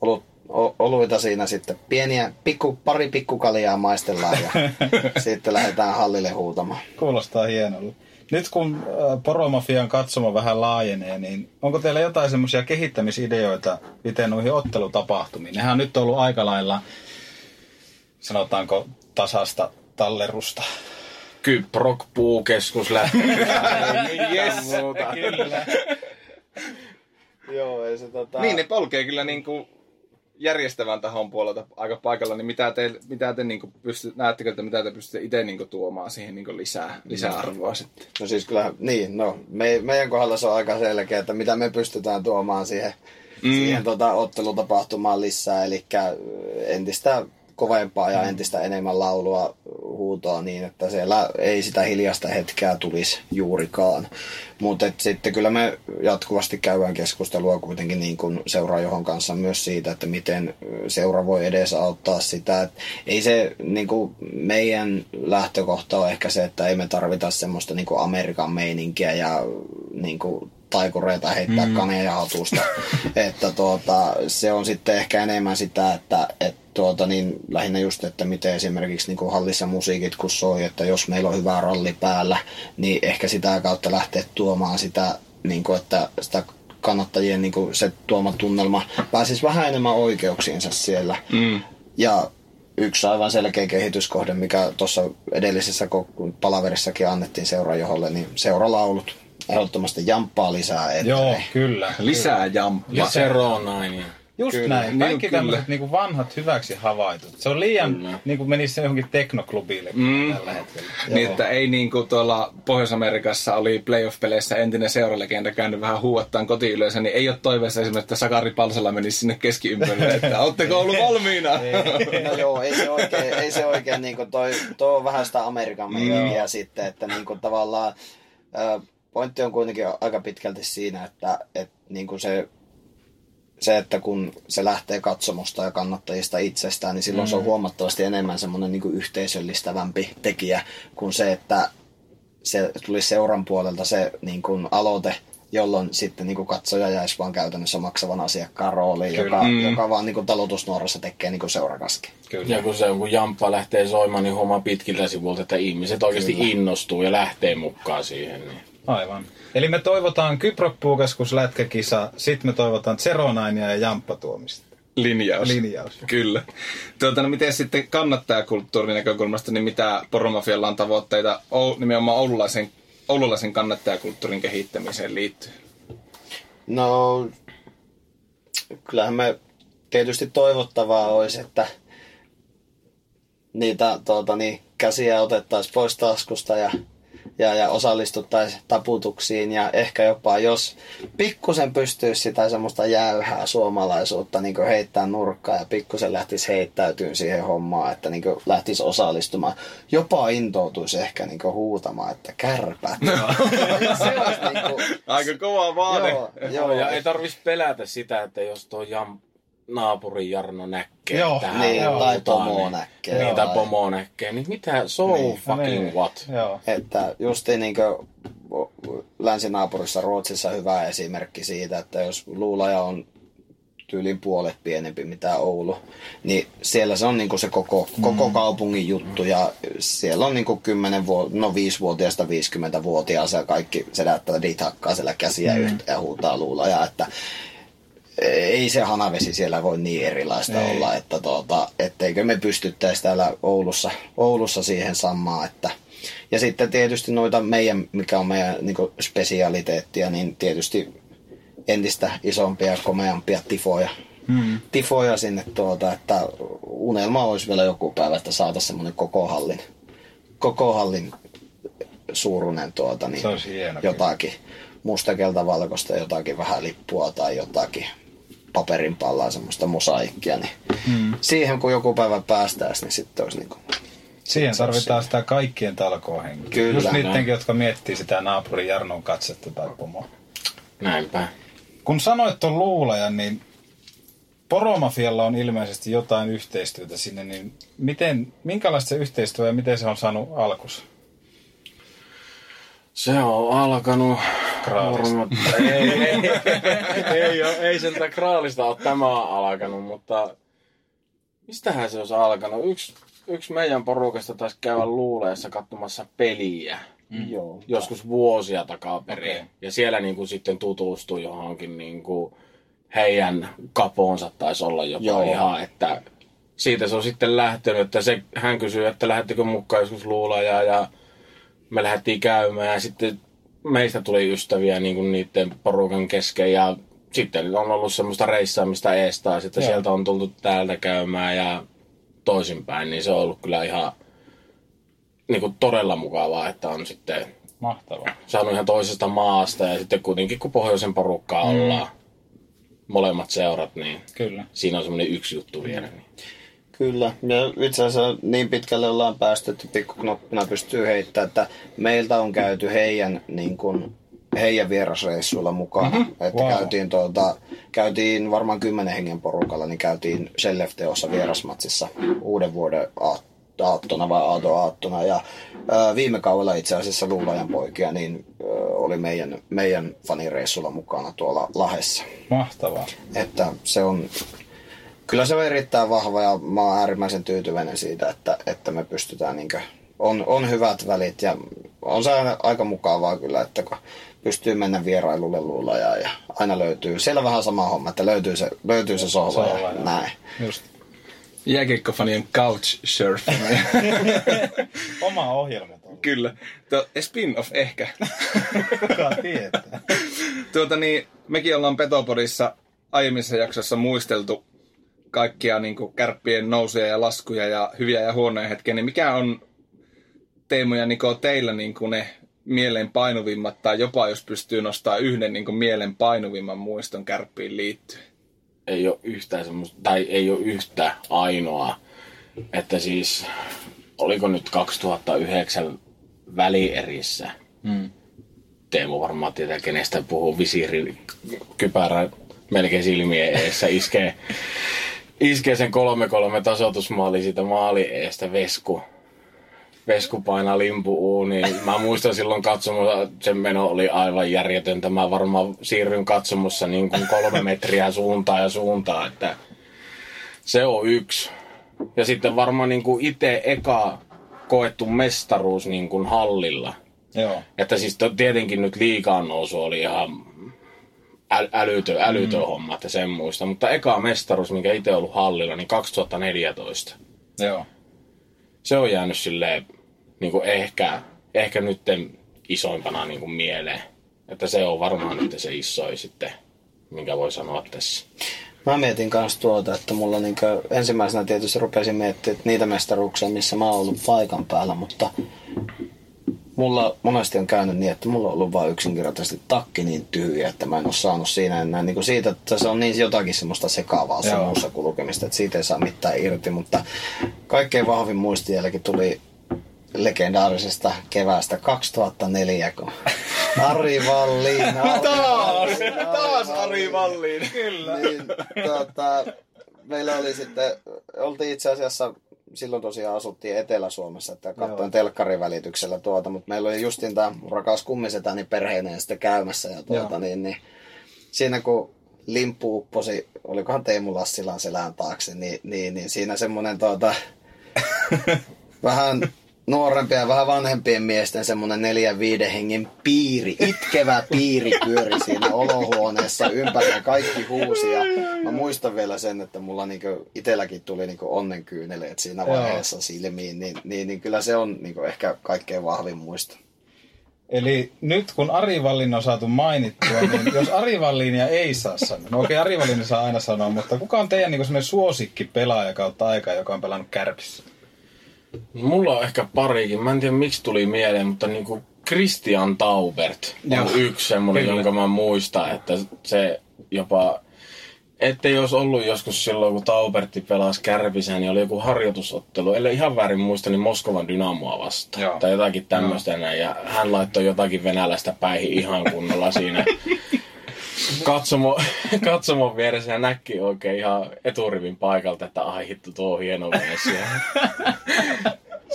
olut, o- oluita siinä sitten. Pieniä, pikku, pari pikkukaljaa maistellaan ja sitten lähdetään hallille huutamaan. Kuulostaa hienolta. Nyt kun äh, Poromafian katsoma vähän laajenee, niin onko teillä jotain semmoisia kehittämisideoita miten noihin ottelutapahtumiin? Nehän on nyt ollut aika lailla, sanotaanko, tasasta tallerusta. Kyprok puukeskus lähtee. Yes, Kyllä. Joo, ei se tota... Niin, ne polkee kyllä niin kuin järjestävän tahon puolelta aika paikalla, niin mitä te, mitä te niin pystyt, näettekö, että mitä te pystytte itse niin tuomaan siihen niin lisää, lisäarvoa sitten? No siis kyllä, niin, no, me, meidän kohdalla se on aika selkeä, että mitä me pystytään tuomaan siihen, mm. siihen tota, ottelutapahtumaan lisää, eli entistä kovempaa ja entistä enemmän laulua huutoa niin, että siellä ei sitä hiljasta hetkeä tulisi juurikaan. Mutta sitten kyllä me jatkuvasti käydään keskustelua kuitenkin niin kuin seuraajohon kanssa myös siitä, että miten seura voi edesauttaa sitä. Et ei se niin kuin meidän lähtökohta on ehkä se, että ei me tarvita semmoista niin kuin Amerikan meininkiä ja niin kuin taikureita heittää mm. kaneja hatusta. että tuota, se on sitten ehkä enemmän sitä, että et tuota, niin lähinnä just, että miten esimerkiksi niin kuin hallissa musiikit kun soi, että jos meillä on hyvä ralli päällä, niin ehkä sitä kautta lähteä tuomaan sitä, niin kuin, että sitä kannattajien niin kuin se tuoma tunnelma pääsisi vähän enemmän oikeuksiinsa siellä. Mm. Ja yksi aivan selkeä kehityskohde, mikä tuossa edellisessä palaverissakin annettiin seurajoholle, niin seuralaulut ehdottomasti jamppaa lisää eteen. Joo, kyllä. Lisää jamppaa. Ja Seronainen. Just Kyllä, näin. niin Kaikki kyllä. tämmöiset niinku vanhat hyväksi havaitut. Se on liian, niin kuin menisi se johonkin teknoklubille Mm. tällä hetkellä. Niin, että ei niin kuin tuolla Pohjois-Amerikassa oli playoff-peleissä entinen seuralegenda käynyt vähän huuattaan kotiyleisö, niin ei ole toiveessa esimerkiksi, että Sakari Palsala menisi sinne keskiympärille, että ootteko ollut valmiina? No joo, ei se oikein, ei se oikein niin kuin toi, toi on vähän sitä Amerikan meininkiä sitten, että niin kuin tavallaan pointti on kuitenkin aika pitkälti siinä, että, että niin kuin se, se, että kun se lähtee katsomusta ja kannattajista itsestään, niin silloin mm. se on huomattavasti enemmän semmoinen niin kuin yhteisöllistävämpi tekijä kuin se, että se tuli seuran puolelta se niin kuin aloite, jolloin sitten niin kuin katsoja jäisi vaan käytännössä maksavan asiakkaan rooliin, joka, Mm. joka vaan niin kuin talutusnuorassa tekee niin kuin seurakaskin. Kyllä. Ja kun se kun jamppa lähtee soimaan, niin huomaa pitkiltä sivulta, että ihmiset oikeasti Kyllä. innostuu ja lähtee mukaan siihen. Niin. Aivan. Eli me toivotaan Kyprok-puukeskus lätkäkisa, sitten me toivotaan Zeronainia ja Jamppa tuomista. Linjaus. Linjaus. Kyllä. Tuota, no miten sitten kannattajakulttuurin näkökulmasta, niin mitä Poromafialla on tavoitteita Ou- nimenomaan oululaisen, oululaisen kannattajakulttuurin kehittämiseen liittyen? No, kyllähän me tietysti toivottavaa olisi, että niitä tuota, niin, käsiä otettaisiin pois taskusta ja, ja, ja osallistuttaisiin taputuksiin ja ehkä jopa jos pikkusen pystyisi sitä semmoista jäyhää suomalaisuutta niin heittää nurkkaa ja pikkusen lähtisi heittäytyyn siihen hommaan, että niin lähtisi osallistumaan. Jopa intoutuisi ehkä niin huutamaan, että kärpät. Se olisi niin kuin, Aika kova vaade. joo, Joo, joo, ja ei tarvitsisi pelätä sitä, että jos tuo jam, naapurin Jarno näkee Joo, tähän niin, tai huutaan, pomo niin- näkee. Niin, tai Tai- pomo näkee. Niin mitä, so Niin, niin, fucking niin. what? Joo. Että justi niin länsinaapurissa Ruotsissa hyvä esimerkki siitä, että jos luulaja on tyylin puolet pienempi mitä Oulu, niin siellä se on niin se koko, koko kaupungin juttu ja siellä on niin 10 vuot, no 5-vuotiaasta 50-vuotiaasta ja kaikki sedättäjät hakkaa siellä käsiä mm. yhteen ja huutaa luulajaa, että ei se hanavesi siellä voi niin erilaista ei. olla, että tuota, etteikö me pystyttäisi täällä Oulussa, Oulussa siihen samaan, että ja sitten tietysti noita meidän, mikä on meidän niin spesialiteettia, niin tietysti entistä isompia ja komeampia tifoja. Hmm. Tifoja sinne tuota, että unelma olisi vielä joku päivä, että saataisiin semmoinen koko hallin, koko hallin suuruinen tuota, niin jotakin mustakelta valkoista, jotakin vähän lippua tai jotakin paperin pallaa, semmoista mosaikkia, niin hmm. siihen kun joku päivä päästäisiin, niin sitten olisi niin kuin Siihen tarvitaan sitä kaikkien talkohenkiä. Kyllä. Just niidenkin, jotka miettii sitä naapurin Jarnon katsetta tai pomoa. Näinpä. Kun sanoit tuon luulajan, niin Poromafialla on ilmeisesti jotain yhteistyötä sinne, niin miten, minkälaista se yhteistyö ja miten se on saanut alkus? Se on alkanut... Kraalista. Ei, ei, ei, ole, ei sieltä kraalista ole tämä alkanut, mutta mistähän se olisi alkanut? Yksi, yksi meidän porukasta taisi käydä luuleessa katsomassa peliä. Mm. Joo. Joskus vuosia takaperin. Okay. Ja siellä niin kuin sitten tutustui johonkin niin kuin heidän kapoonsa taisi olla jopa Joo. Ihan, että siitä se on sitten lähtenyt, että se, hän kysyi, että lähettikö mukaan joskus luulajaa ja me lähdettiin käymään ja sitten meistä tuli ystäviä niin kuin niiden porukan kesken ja sitten on ollut semmoista reissaamista eestä ja sitten Joo. sieltä on tultu täältä käymään ja toisinpäin, niin se on ollut kyllä ihan niin kuin todella mukavaa, että on sitten Mahtavaa. saanut ihan toisesta maasta ja sitten kuitenkin kun pohjoisen porukkaa mm. ollaan, molemmat seurat, niin Kyllä. siinä on semmoinen yksi juttu vielä. Niin. Kyllä, ja itse asiassa niin pitkälle ollaan päästy, että pikkuknoppina pystyy heittämään, että meiltä on käyty heidän, niin kuin, heidän vierasreissuilla mukaan. Mm-hmm. Että Wow. käytiin, tuota, käytiin varmaan kymmenen hengen porukalla, niin käytiin Shellefteossa vierasmatsissa uuden vuoden aat- aattona vai aato aattona. Ja ää, viime kaudella itse asiassa Luulajan poikia, niin ää, oli meidän, meidän fanireissulla mukana tuolla Lahessa. Mahtavaa. Että se on, kyllä se on erittäin vahva ja mä oon äärimmäisen tyytyväinen siitä, että, että me pystytään niinkö, on, on hyvät välit ja on se aina aika mukavaa kyllä, että kun pystyy mennä vierailulle luulla ja, ja aina löytyy, siellä vähän sama homma, että löytyy se, löytyy se sohva Sohva, ja joo. näin. Just. Jääkiekkofanien couch surfing. Oma ohjelma tuolla. Kyllä. Tuo, spin-off ehkä. Kuka tietää. Tuota niin, mekin ollaan Petopodissa aiemmissa jaksoissa muisteltu kaikkia niin kuin kärppien nousuja ja laskuja ja hyviä ja huonoja hetkiä, niin mikä on Teemu ja Niko teillä niin kuin ne mieleen painuvimmat, tai jopa jos pystyy nostaa yhden niin kuin mieleen painuvimman muiston kärppiin liittyen? ei ole yhtään semmoista, tai ei ole yhtä ainoa. Että siis, oliko nyt 2009 välierissä? Mm. Teemu varmaan tietää, kenestä puhuu visiirin kypärä melkein silmien eessä, iskee, iskee sen 3-3 tasoitusmaali siitä maali eestä Vesku. Vesku painaa limpu uuniin. Mä muistan silloin katsomossa, sen meno oli aivan järjetöntä. Mä varmaan siirryn katsomossa niin kuin kolme metriä suuntaan ja suuntaan, että se on yksi. Ja sitten varmaan niin kuin itse eka koettu mestaruus niin kuin hallilla. Joo. Että siis tietenkin nyt liikaan nousu oli ihan äl, älytön, älytön mm. homma, että sen muista. Mutta eka mestaruus, minkä itse ollut hallilla, niin 2014. Joo. Se on jäänyt silleen niin kuin ehkä, ehkä nyt isoimpana niin kuin mieleen. Että se on varmaan nyt se isoin sitten, minkä voi sanoa tässä. Mä mietin kanssa tuota, että mulla niinku ensimmäisenä tietysti rupesin miettimään että niitä mestaruuksia, missä mä oon ollut paikan päällä, mutta mulla monesti on käynyt niin, että mulla on ollut vain yksinkertaisesti takki niin tyhjä, että mä en ole saanut siinä enää niin kuin siitä, että se on niin jotakin semmoista sekaavaa Joo. muussa kulkemista, että siitä ei saa mitään irti, mutta kaikkein vahvin muisti jälkeen tuli legendaarisesta keväästä 2004, kun Ari Valliin. Taas! Taas Ari Valliin! Kyllä. Niin, tota, meillä oli sitten, oltiin itse asiassa, silloin tosiaan asuttiin Etelä-Suomessa, että katsoin telkkarin välityksellä tuota, mutta meillä oli justin tämä rakas kummisetä niin perheineen sitten käymässä ja tuota, niin, niin, siinä kun limppu upposi, olikohan Teemu Lassilan selän taakse, niin, niin, niin siinä semmoinen tuota, vähän nuorempien ja vähän vanhempien miesten semmoinen neljän viiden hengen piiri, itkevä piiri pyöri siinä olohuoneessa ympäri ja kaikki huusi. Ja mä muistan vielä sen, että mulla niinku itelläkin tuli niinku onnenkyyneleet siinä vaiheessa silmiin, niin, niin, niin kyllä se on niinku ehkä kaikkein vahvin muisto. Eli nyt kun Ari Vallin on saatu mainittua, niin jos Ari Vallinia ei saa sanoa, no okei Ari Vallin saa aina sanoa, mutta kuka on teidän niin semmoinen suosikki pelaaja kautta aikaa, joka on pelannut kärpissä? Mulla on ehkä parikin. Mä en tiedä miksi tuli mieleen, mutta niinku Christian Taubert on Joo. yksi semmonen, Kyllä. jonka mä muistan, että se jopa... Ettei jos ollut joskus silloin, kun Taubertti pelasi kärpisää, niin oli joku harjoitusottelu, ellei ihan väärin muista, niin Moskovan Dynamoa vastaan. Joo. Tai jotakin tämmöistä näin. Ja hän laittoi jotakin venäläistä päihin ihan kunnolla siinä katsomo, katsomon vieressä ja näki oikein ihan eturivin paikalta, että ai hitto, tuo on hieno mies.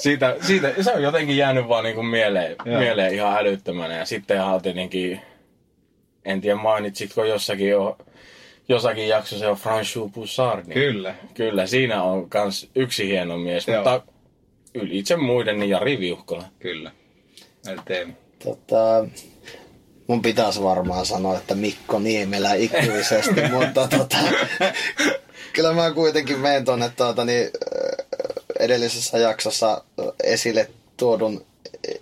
Siitä, siitä, se on jotenkin jäänyt vaan niin kuin mieleen, Joo. mieleen ihan älyttömänä. Ja sitten ihan tietenkin, en tiedä mainitsitko jossakin jo, jossakin jaksossa jo François Poussard. Niin Kyllä. Kyllä, siinä on kans yksi hieno mies, Joo. mutta ylitse muiden niin Jari Viuhkola. Kyllä. Teemu. Tota, mun pitäisi varmaan sanoa, että Mikko Niemelä ikuisesti, mutta tota, kyllä mä kuitenkin menen tuonne tuota, niin, edellisessä jaksossa esille tuodun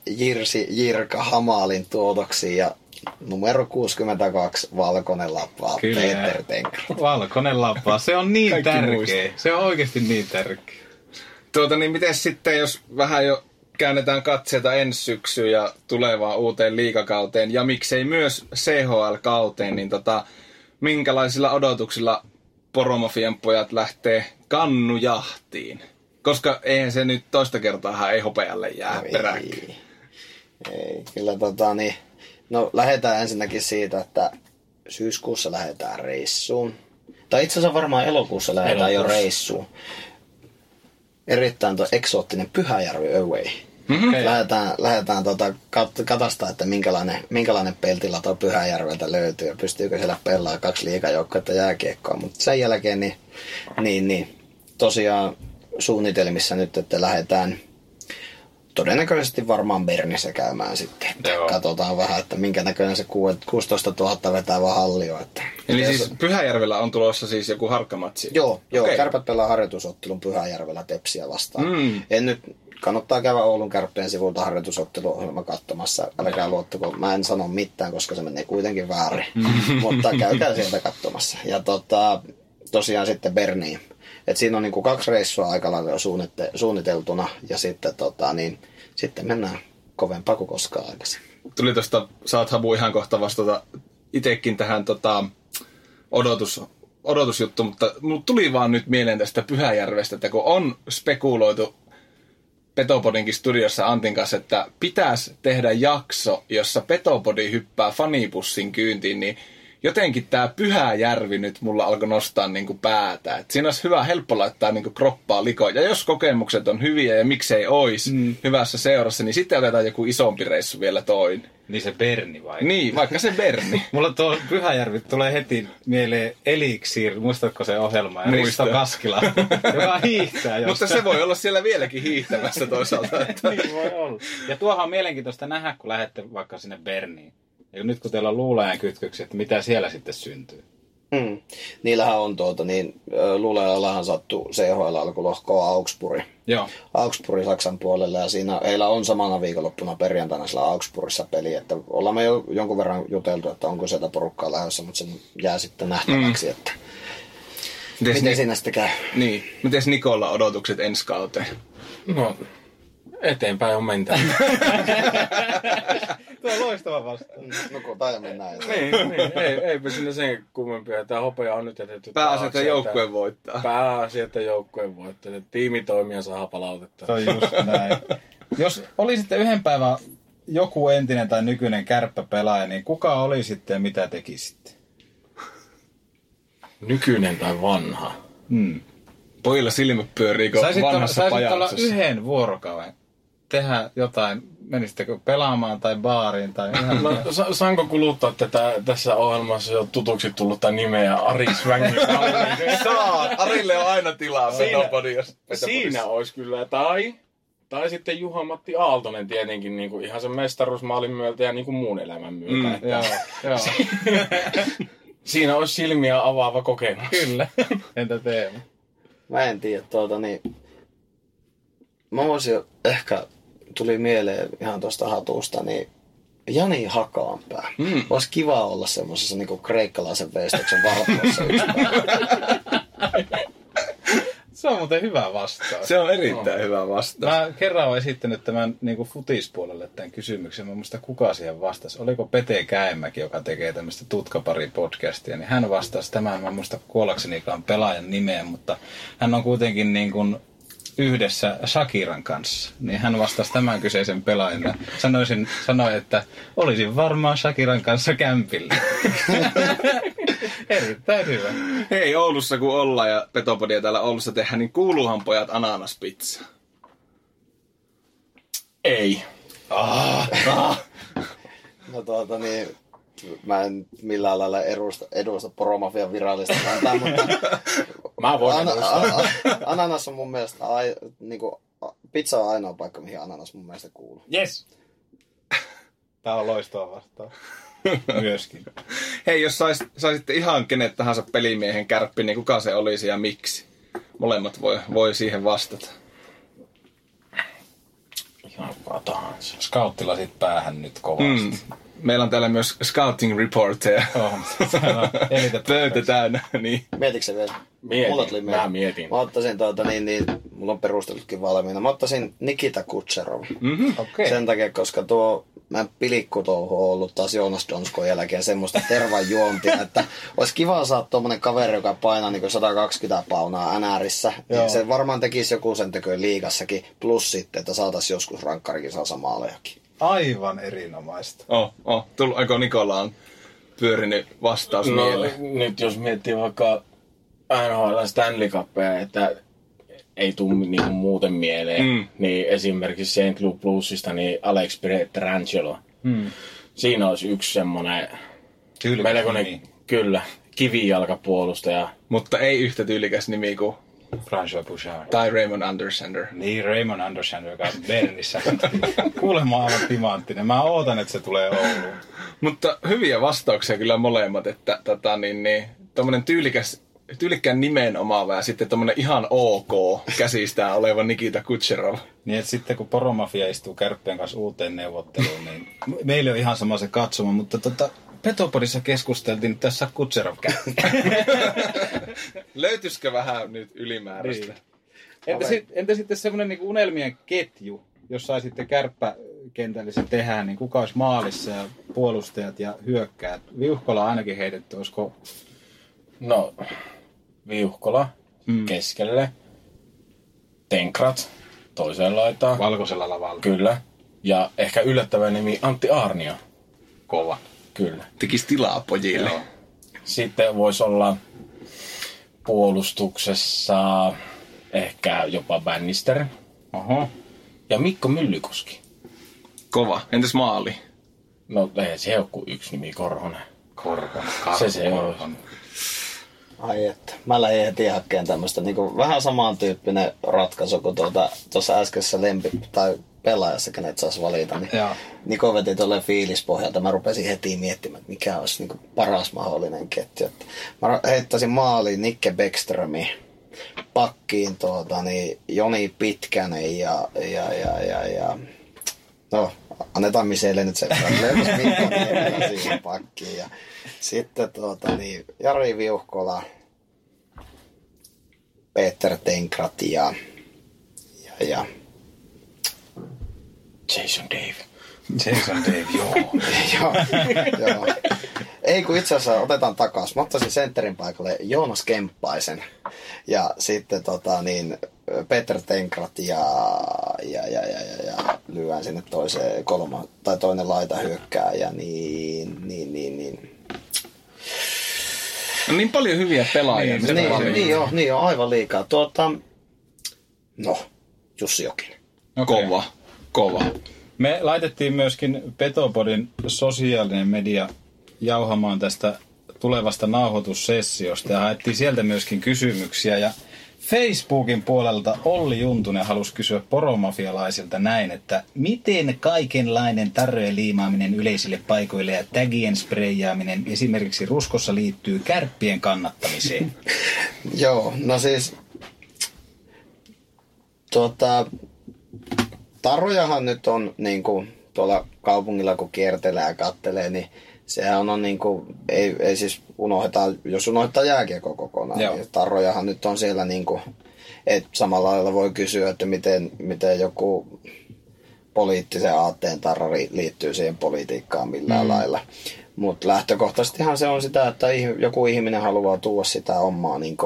Jirsi Jirka Hamalin tuotoksiin ja numero 62 Valkoinen Lappa Kyllä. Peter Tenkra. Valkoinen lappa, se on niin tärkeä. muistaa. Se on oikeasti niin tärkeä. Tuota niin, miten sitten, jos vähän jo käännetään katseita ensi syksyyn ja tulevaan uuteen liikakauteen ja miksei myös CHL-kauteen, niin tota, minkälaisilla odotuksilla Poromafian pojat lähtee kannujahtiin? Koska eihän se nyt toista kertaa ei hopealle jää peräkkäin. Ei, ei, kyllä tota niin, no lähdetään ensinnäkin siitä, että syyskuussa lähdetään reissuun. Tai itse asiassa varmaan elokuussa lähdetään jo Elokuussa. reissuun. Erittäin tuo eksoottinen Pyhäjärvi Away. Okei. Lähdetään, lähdetään tota, kat- katasta, että minkälainen, minkälainen peltila tuo Pyhäjärveltä löytyy ja pystyykö siellä pelaa kaksi liikajoukkoa jääkiekkoa. Mutta sen jälkeen niin, niin, niin, tosiaan suunnitelmissa nyt, että lähdetään todennäköisesti varmaan Bernissä käymään sitten. Joo. katsotaan vähän, että minkä näköinen se kuue- 16 000 vetävä halli on. Että Eli Jos- siis Pyhäjärvellä on tulossa siis joku harkkamatsi? Joo, joo Okei. kärpät pelaa harjoitusottelun Pyhäjärvellä Tepsiä vastaan. Mm. En nyt, kannattaa käydä Oulun kärppien sivulta harjoitusotteluohjelma katsomassa. Älkää luottako, mä en sano mitään, koska se menee kuitenkin väärin. Mutta käykää sieltä katsomassa. Ja tota, tosiaan sitten Berniin. Et siinä on niinku kaksi reissua aika lailla suunniteltuna ja sitten, tota, niin, sitten mennään kovempaa kuin koskaan aikaisemmin. Tuli tosta, saat Habu ihan kohta vastata itekin tähän tota, odotus, odotusjuttu, mutta mulle tuli vaan nyt mieleen tästä Pyhäjärvestä, että kun on spekuloitu Petopodinkin studiossa Antin kanssa, että pitäisi tehdä jakso, jossa Petopodi hyppää fanipussin kyyntiin, niin jotenkin tämä Pyhäjärvi nyt mulla alkoi nostaa niinku päätä. Et siinä olisi hyvä, helppo laittaa niinku kroppaa likoon. Ja jos kokemukset on hyviä ja miksei ois mm. hyvässä seurassa, niin sitten otetaan joku isompi reissu vielä toinen. Niin se Berni vai? Niin, vaikka se Berni. Mulla tuo Pyhäjärvi tulee heti mieleen Elixir, muistatko se ohjelma? Ja Risto. Kaskila, joka hiihtää Mutta jossain. se voi olla siellä vieläkin hiihtämässä toisaalta. Että... niin voi olla. Ja tuohan on mielenkiintoista nähdä, kun lähdette vaikka sinne Berniin. Ja nyt kun teillä on luulajan kytköksiä, että mitä siellä sitten syntyy. Hmm. Niillähän on tuota, niin Luleallahan sattuu CHL alkulohkoa Augsburg. Joo. Augsburg Saksan puolella ja siinä heillä on samana viikonloppuna perjantaina siellä Augsburgissa peli, että ollaan me jo jonkun verran juteltu, että onko sieltä porukkaa lähdössä, mutta se jää sitten nähtäväksi, mm. että Mites, miten Ni- siinä sitten käy. niin. Mites Nikolla odotukset ensi kauteen? No, eteenpäin on mentävä. Tuo on loistava vastaus. Nukutaan ja mennään. niin, niin, ei, eipä sinne sen kummempia. Tämä hopea on nyt jätetty Pääasia, että taakse, joukkue voittaa. Pääasia, että joukkue voittaa. Tiimi toimii ja saa palautetta. Se on just näin. Jos olisitte yhden päivän joku entinen tai nykyinen kärppäpelaaja, niin kuka oli sitten ja mitä tekisitte? Nykyinen tai vanha. Hmm. Pojilla silmät pyörii, kun Saisit olla, vanhassa saisit olla yhden vuorokauden tehdä jotain, menisittekö pelaamaan tai baariin tai ihan... No, sa- saanko kuluttaa tätä tässä ohjelmassa jo tutuksi tullutta nimeä Ari Svängin Saa! Arille on aina tilaa Siinä- Petopodiossa. Siinä olisi kyllä, tai, tai sitten Juha-Matti Aaltonen tietenkin niin kuin ihan sen mestaruusmaalin myötä ja niin kuin muun elämän myötä. Mm. että Joo, joo. Siinä olisi silmiä avaava kokemus. Kyllä. Entä Teemu? Mä en tiedä, tuota niin... Mä voisin ehkä, tuli mieleen ihan tuosta hatusta, niin Jani Hakaanpää. Mm. Olisi kiva olla semmoisessa niinku kreikkalaisen veistoksen päivä. Se on muuten hyvä vastaus. Se on erittäin hyvä vastaus. Mä kerran olen esittänyt tämän niin kuin futispuolelle tämän kysymyksen. Mä muista kuka siihen vastasi. Oliko Pete Käemäki, joka tekee tämmöistä tutkapari-podcastia, niin hän vastasi tämän. Mä muista kuollaksenikaan pelaajan nimeä, mutta hän on kuitenkin niin kuin yhdessä Shakiran kanssa. Niin hän vastasi tämän kyseisen pelaajan. ja Sanoisin, sanoi, että olisin varmaan Shakiran kanssa kämpillä. Erittäin hyvä. Hei, Oulussa kun ollaan ja Petopodia täällä Oulussa tehdään, niin kuuluuhan pojat ananaspizza. Ei. No tuota niin, mä en millään lailla edusta, edusta poromafian virallista kantaa, mutta Mä voin ana, edustaa. a, a, ananas on mun mielestä, ai, niinku, a- pizza on ainoa paikka, mihin ananas mun mielestä kuuluu. Yes. Tää on loistava vastaus. Myöskin. Hei, jos sais, saisitte ihan kenet tahansa pelimiehen kärppi, niin kuka se olisi ja miksi? Molemmat voi, voi siihen vastata. Ihan kuka tahansa. Scouttilasit päähän nyt kovasti. Mm. Meillä on täällä myös scouting reporter. Oh, Pöytä täynnä, niin. Mietitkö se vielä? Mietin. Mulla tuli Mä mietin. Mä ottaisin tuota, niin, niin, mulla on perustelutkin valmiina. Mä ottaisin Nikita Kutserov. Mm-hmm. Okei. Sen takia, koska tuo mä pilikkutouhu on ollut taas Joonas Donskon jälkeen semmoista tervan juontia, että olisi kiva saada tuommoinen kaveri, joka painaa niin 120 paunaa NRissä. Niin se varmaan tekisi joku sen teköön liigassakin. Plus sitten, että saataisiin joskus rankkarikin saa maalejakin. Aivan erinomaista. Oh, oh. Tullut, aiko Nikola on pyörinyt vastaus No, mieleen. nyt jos miettii vaikka NHL Stanley Cupia, että ei tule niinku muuten mieleen. Mm. Niin esimerkiksi Saint Louis Bluesista niin Alex Petrangelo. Mm. Siinä olisi yksi semmoinen Tyylikäs melkoinen, nimi. kyllä, kivijalkapuolustaja. Mutta ei yhtä tyylikäs nimi kuin François Bouchard. tai Raymond Andersander. Niin, Raymond Anderson, joka on Bernissä. Kuulemma aivan timanttinen. Mä ootan, että se tulee Ouluun. Mutta hyviä vastauksia kyllä molemmat, että tota, niin, niin, tommonen tyylikäs, tyylikkään nimen omaava ja sitten tommonen ihan ok käsistään oleva Nikita Kutserov. Niin, että sitten kun Poromafia istuu kärppien kanssa uuteen neuvotteluun, niin meillä on ihan sama se katsoma, mutta tota, Petopodissa keskusteltiin, että tässä Kutserov. Löytyisikö vähän nyt ylimääräistä? Niin. Entä, sit, entä sitten semmoinen niin unelmien ketju, jos saisitte kärppäkentällisen tehdä, niin kuka olisi maalissa ja puolustajat ja hyökkäät? Viuhkola ainakin heitetty, olisiko No, Viuhkola mm. keskelle. Tenkrat toiseen laitaan. valkoisella lavalla Kyllä. Ja ehkä yllättävä nimi Antti Aarnio. kova? Kyllä. Tekisi tilaa pojille. Joo. Sitten voisi olla puolustuksessa ehkä jopa Bannister Oho. ja Mikko Myllykoski. Kova. Entäs maali? No ei se ole kuin yksi nimi Korhonen. Korkon. Se se on. Ai että. Mä lähdin heti hakkeen tämmöistä niin vähän samantyyppinen ratkaisu kuin tuota, tuossa äskeisessä lempi tai pelaajassa, kenet saisi valita. Niin Joo. Niko veti tuolle fiilispohjalta. Mä rupesin heti miettimään, että mikä olisi niin paras mahdollinen ketju. Että mä heittäisin maaliin Nikke Beckströmi pakkiin tuota, niin Joni Pitkänen ja, ja, ja, ja, ja no, annetaan Miselle nyt sen verran. Löytäisi siihen pakkiin. Ja sitten tuota, niin Jari Viuhkola, Peter Tenkrat ja, ja, ja Jason Dave. Jason Dave, joo. joo, joo. Ei kun itse asiassa otetaan takaisin. Mä ottaisin sentterin paikalle Joonas Kemppaisen ja sitten tota, niin, Peter Tenkrat ja, ja, ja, ja, ja, ja lyön sinne toiseen kolma, tai toinen laita hyökkää ja niin, niin, niin, niin. On niin paljon hyviä pelaajia. Niin, Niin, valita. niin, joo, niin joo, aivan liikaa. Tuota, no, Jussi Jokinen. Okei. Kova. Kova. Me laitettiin myöskin Petopodin sosiaalinen media jauhamaan tästä tulevasta nauhoitussessiosta ja haettiin sieltä myöskin kysymyksiä. Ja Facebookin puolelta Olli Juntunen halusi kysyä poromafialaisilta näin, että miten kaikenlainen tarrojen liimaaminen yleisille paikoille ja tagien spreijaaminen esimerkiksi ruskossa liittyy kärppien kannattamiseen? Joo, no siis tuota, tarojahan nyt on niin kuin, tuolla kaupungilla kun kiertelee ja kattelee, niin sehän on niin kuin, ei, ei siis unohdeta, jos unohdetaan jääkiekko kokonaan, Joo. niin tarrojahan nyt on siellä niin kuin, että samalla lailla voi kysyä, että miten, miten joku poliittisen aatteen tarra liittyy siihen politiikkaan millään mm. lailla. Mutta lähtökohtaisestihan se on sitä, että joku ihminen haluaa tuoda sitä omaa, niin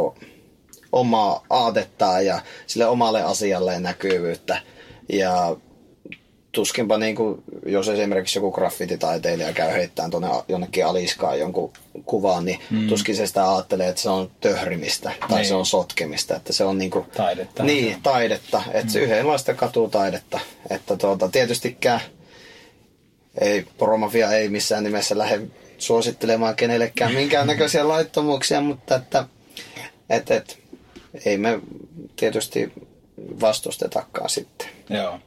omaa aatettaan ja sille omalle asialleen näkyvyyttä. Ja tuskinpa niin kuin, jos esimerkiksi joku graffititaiteilija käy heittämään tuonne jonnekin aliskaan jonkun kuvaan, niin mm. tuskin se sitä ajattelee, että se on töhrimistä tai Niin. se on sotkemista, että se on niin kuin, Taidetta. Niin, taidetta. Että se yhdenlaista katutaidetta. Että tuota, tietystikään ei, poromafia ei missään nimessä lähde suosittelemaan kenellekään minkäännäköisiä laittomuuksia, mutta että et, et, ei me tietysti vastustetakaan sitten. Joo.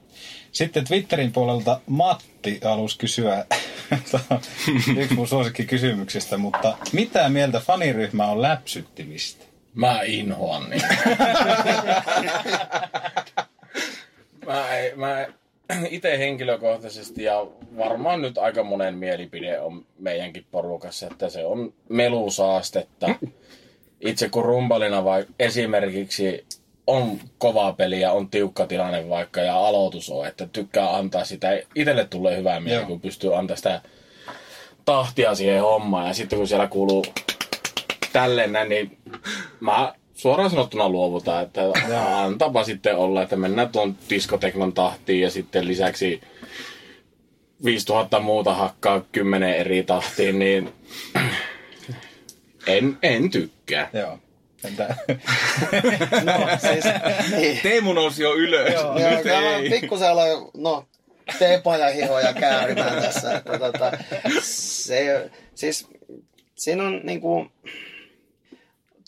Sitten Twitterin puolelta Matti halusi kysyä yksi mun suosikkikysymyksistä, mutta mitä mieltä faniryhmä on läpsyttimistä? Mä inhoan niin. mä, ei- mä itse henkilökohtaisesti ja varmaan nyt aika monen mielipide on meidänkin porukassa, että se on melusaastetta. Itse kun rumpalina vai esimerkiksi on kova peli ja on tiukka tilanne vaikka ja aloitus on, että tykkää antaa sitä. Itelle tulee hyvää mieli, Joo. kun pystyy antaa sitä tahtia siihen hommaan ja sitten kun siellä kuuluu tälleen näin, niin mä suoraan sanottuna luovutaan, että antapa sitten olla, että mennään tuon diskoteknon tahtiin ja sitten lisäksi 5000 muuta hakkaa kymmenen eri tahtiin, niin en, en tykkää. Joo. Entä? No, siis, niin. Teemu nousi jo ylös. Joo, mä ei. pikkusen aloin, no, teepaja hihoja käärimään tässä. Että, tota, se, siis, siinä on niinku,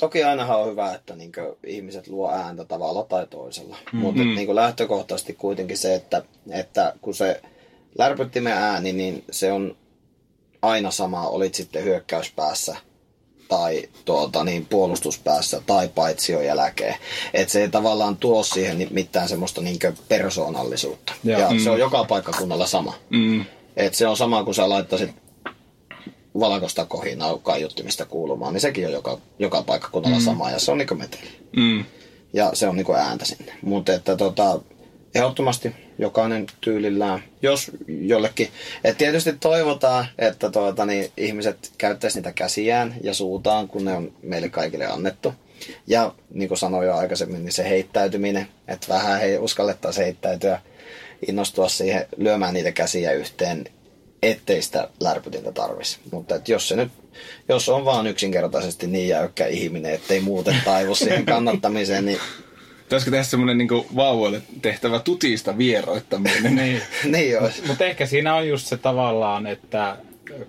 toki ainahan on hyvä, että niinku, ihmiset luo ääntä tavalla tai toisella. Mm. Mutta niinku, lähtökohtaisesti kuitenkin se, että, että kun se lärpyttimen ääni, niin se on aina sama, olit sitten hyökkäyspäässä tai tuota, niin, puolustuspäässä tai paitsion jälkeen. Että se ei tavallaan tuo siihen mitään semmoista niin persoonallisuutta. Joo. Ja se on joka paikkakunnalla sama. Mm. Et se on sama kuin sä laittaisit valkoista kohinaa kaiuttimista kuulumaan, niin sekin on joka, joka paikkakunnalla mm. sama ja se on niinku meteli. Mm. Ja se on niinku ääntä sinne. Mutta että tota, ehdottomasti jokainen tyylillään, jos jollekin. Et tietysti toivotaan, että tuota, niin ihmiset käyttäisi niitä käsiään ja suutaan, kun ne on meille kaikille annettu. Ja niin kuin sanoin jo aikaisemmin, niin se heittäytyminen, että vähän he uskallettaisiin heittäytyä, innostua siihen lyömään niitä käsiä yhteen, ettei sitä lärpytintä tarvisi. Mutta et jos se nyt, jos on vaan yksinkertaisesti niin jäykkä ihminen, ettei muuten taivu siihen kannattamiseen, niin Pitäisikö tehdä semmoinen niin vauvoille tehtävä tutista vieroittaminen? niin. niin olisi. Mutta ehkä siinä on just se tavallaan, että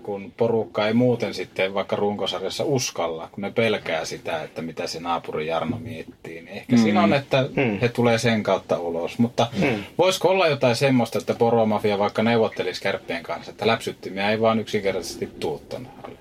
kun porukka ei muuten sitten vaikka runkosarjassa uskalla, kun ne pelkää sitä, että mitä se naapuri Jarno miettii, niin ehkä mm. siinä on, että mm. he tulee sen kautta ulos. Mutta mm. voisiko olla jotain semmoista, että poromafia vaikka neuvottelisi kärppien kanssa, että läpsyttimiä ei vaan yksinkertaisesti tuu tonne alle?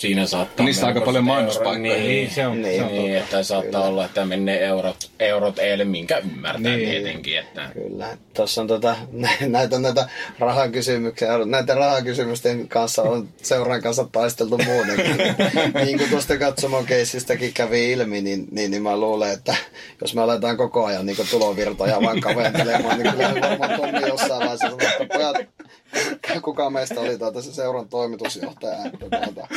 Siinä saattaa Niissä aika paljon mainospaikkoja. Niin, Niin, se on, Niin, se on niin, totta. että saattaa Kyllä. olla, että menee eurot, eurot eilen, minkä ymmärtää Niin. tietenkin. Että... Kyllä. Tuossa on tota, näitä, näitä rahakysymyksiä. Näiden rahakysymysten kanssa on seuran kanssa taisteltu muutenkin. niin kuin tuosta katsomon keissistäkin kävi ilmi, niin, niin, niin mä luulen, että jos me aletaan koko ajan niin tulovirtoja vaan kaventelemaan, niin kyllä varmaan Tommi jossain vaiheessa sanoo, että pojat, kuka meistä oli tuota se seuran toimitusjohtaja. Että, tuota,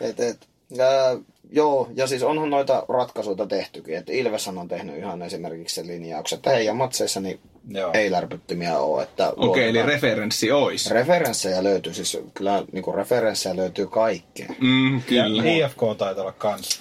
et, et, ää, joo, ja siis onhan noita ratkaisuja tehtykin. Että Ilveshän on tehnyt ihan esimerkiksi sen linjauksen, että heidän matseissa niin Joo. ei lärpyttimiä ole. Että Okei, okay, eli referenssi ois. Referenssejä löytyy, siis kyllä niin kuin referenssejä löytyy kaikkeen. Mm, Ja kyllä. IFK taitaa olla kans.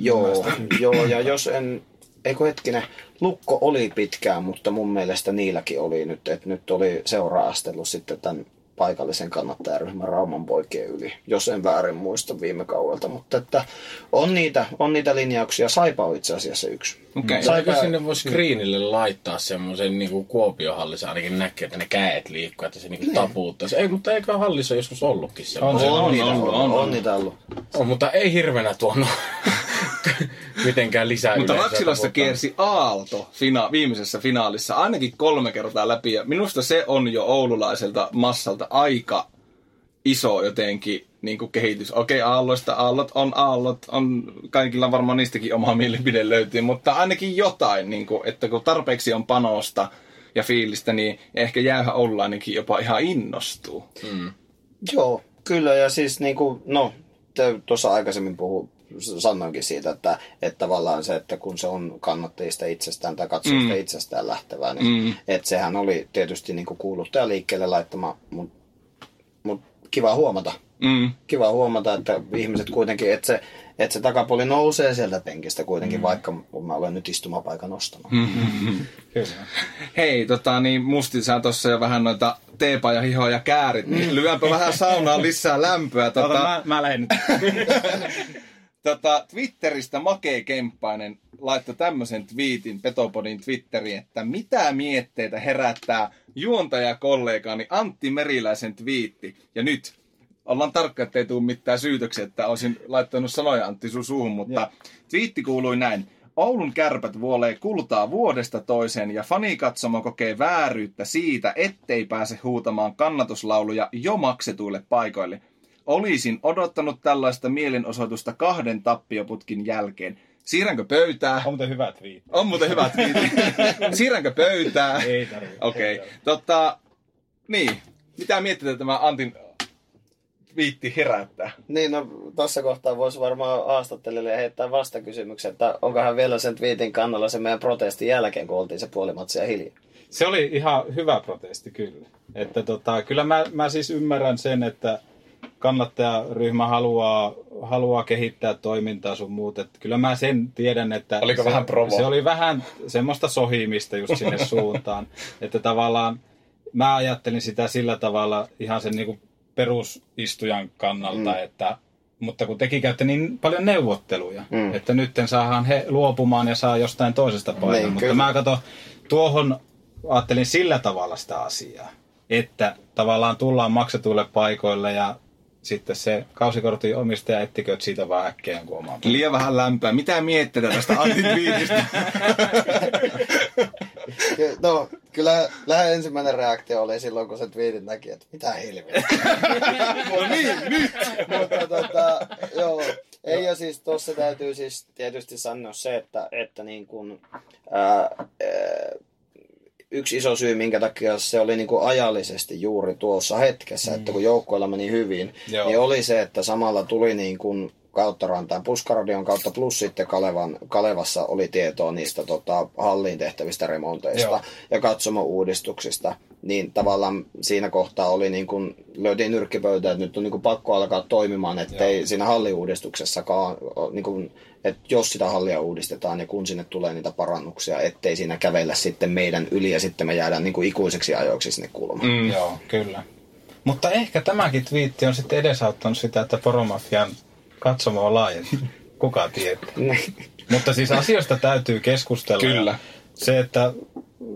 Joo, joo, ja jos en, eikö hetkinen, Lukko oli pitkään, mutta mun mielestä niilläkin oli nyt, että nyt oli seura-astellut sitten tämän paikallisen kannattajaryhmän Rauman poikien yli, jos en väärin muista viime kaudelta, mutta että on niitä, on niitä linjauksia, Saipa on itse asiassa yksi. Okei. Sai- Eikö sinne voi screenille laittaa semmoisen niin Kuopiohallissa ainakin näkee, että ne käet liikkuu, että se niin tapuuttaisi. Ei, mutta eikö hallissa joskus ollutkin semmoinen? On On, se, niitä, on, on, on, on, on. on niitä ollut. On, mutta ei hirvenä tuonut mitenkään lisää Mutta taputtaa. kiersi Aalto fina- viimeisessä finaalissa ainakin kolme kertaa läpi. Ja minusta se on jo oululaiselta massalta aika iso jotenkin niin kuin kehitys. Okei, aalloista aallot on aallot, on, kaikilla varmaan niistäkin oma mielipide löytyy, mutta ainakin jotain, niin kuin, että kun tarpeeksi on panosta ja fiilistä, niin ehkä jäähä Oululainenkin jopa ihan innostuu. Joo, kyllä ja siis niin kuin, no, te tuossa aikaisemmin puhu, sanoinkin siitä, että, että tavallaan se, että kun se on kannattajista itsestään tai katsojista mm. itsestään lähtevää, niin mm. että sehän oli tietysti niin kuuluttaja liikkeelle laittama, mutta mut kiva huomata. Mm. Kiva huomata, että ihmiset kuitenkin, että se, että se takapuoli nousee sieltä penkistä kuitenkin, mm. vaikka mä olen nyt istumapaikan ostanut. Mm. Kyllä. Hei, tota, niin Musti, sä tuossa jo vähän noita teepaja hihoja käärit, niin lyönpä vähän saunaan lisää lämpöä. Tota, Tota, mä, mä lähden nyt. tota, Twitteristä Makee Kemppainen laittoi tämmöisen twiitin Petopodin Twitteriin, että mitä mietteitä herättää juontajakollegani Antti Meriläisen twiitti. Ja nyt ollaan tarkka, ettei tule mitään syytöksiä, että olisin laittanut sanoja Antti sun suuhun, mutta twiitti kuului näin. Oulun kärpät vuolee kultaa vuodesta toiseen ja fanikatsomo kokee vääryyttä siitä, ettei pääse huutamaan kannatuslauluja jo maksetuille paikoille. Olisin odottanut tällaista mielenosoitusta kahden tappioputkin jälkeen. Siirränkö pöytää? On muuten hyvä twiit. On muuten hyvät viitit. Siirränkö pöytää? Ei tarvitse. Okei. Okay. Tota, niin. Mitä miettii tämä Antin viitti herättää? Niin, no tuossa kohtaa voisi varmaan haastattelijalle heittää vastakysymyksen, että onko hän vielä sen twiitin kannalla sen meidän protestin jälkeen, kun oltiin se puolimatsia hiljaa. Se oli ihan hyvä protesti kyllä. Että tota, kyllä mä, mä siis ymmärrän sen, että kannattajaryhmä haluaa, haluaa kehittää toimintaa sun muut. Et kyllä mä sen tiedän, että Oliko se, vähän provo? se oli vähän semmoista sohimista just sinne suuntaan. Että tavallaan mä ajattelin sitä sillä tavalla ihan sen niinku perusistujan kannalta, mm. että mutta kun teki käytte niin paljon neuvotteluja, mm. että nyt saadaan he luopumaan ja saa jostain toisesta paikan. Niin, mutta kyllä. mä kato, tuohon ajattelin sillä tavalla sitä asiaa, että tavallaan tullaan maksetuille paikoille ja sitten se kausikortin omistaja ettiköt siitä vaan äkkiä jonkun oman. Liian vähän lämpöä. Mitä mietteitä tästä Antin viitistä? Ky- No, kyllä lähden ensimmäinen reaktio oli silloin, kun se twiitin näki, että mitä helvettiä. no niin, nyt! Mutta tota, joo, ei ja siis tuossa täytyy siis tietysti sanoa se, että, että niin kuin, ää, ää, yksi iso syy, minkä takia se oli niin kuin ajallisesti juuri tuossa hetkessä, mm. että kun joukkoilla meni hyvin, Joo. niin oli se, että samalla tuli niin kuin kautta rantain Puskaradion kautta plus sitten Kalevan, Kalevassa oli tietoa niistä tota, halliin tehtävistä remonteista Joo. ja katsomo-uudistuksista, niin tavallaan siinä kohtaa oli niin kuin, löytiin nyrkkipöytä, että nyt on niin kuin pakko alkaa toimimaan, ettei siinä halliuudistuksessakaan, niin kuin, että jos sitä hallia uudistetaan ja kun sinne tulee niitä parannuksia, ettei siinä kävellä sitten meidän yli ja sitten me jäädään niin kuin ikuiseksi ajoiksi sinne kulmaan. Mm. Joo, kyllä. Mutta ehkä tämäkin twiitti on sitten edesauttanut sitä, että Poromafian katsomo on laajentunut. Kuka tietää. Mutta siis asioista täytyy keskustella. Kyllä. Se, että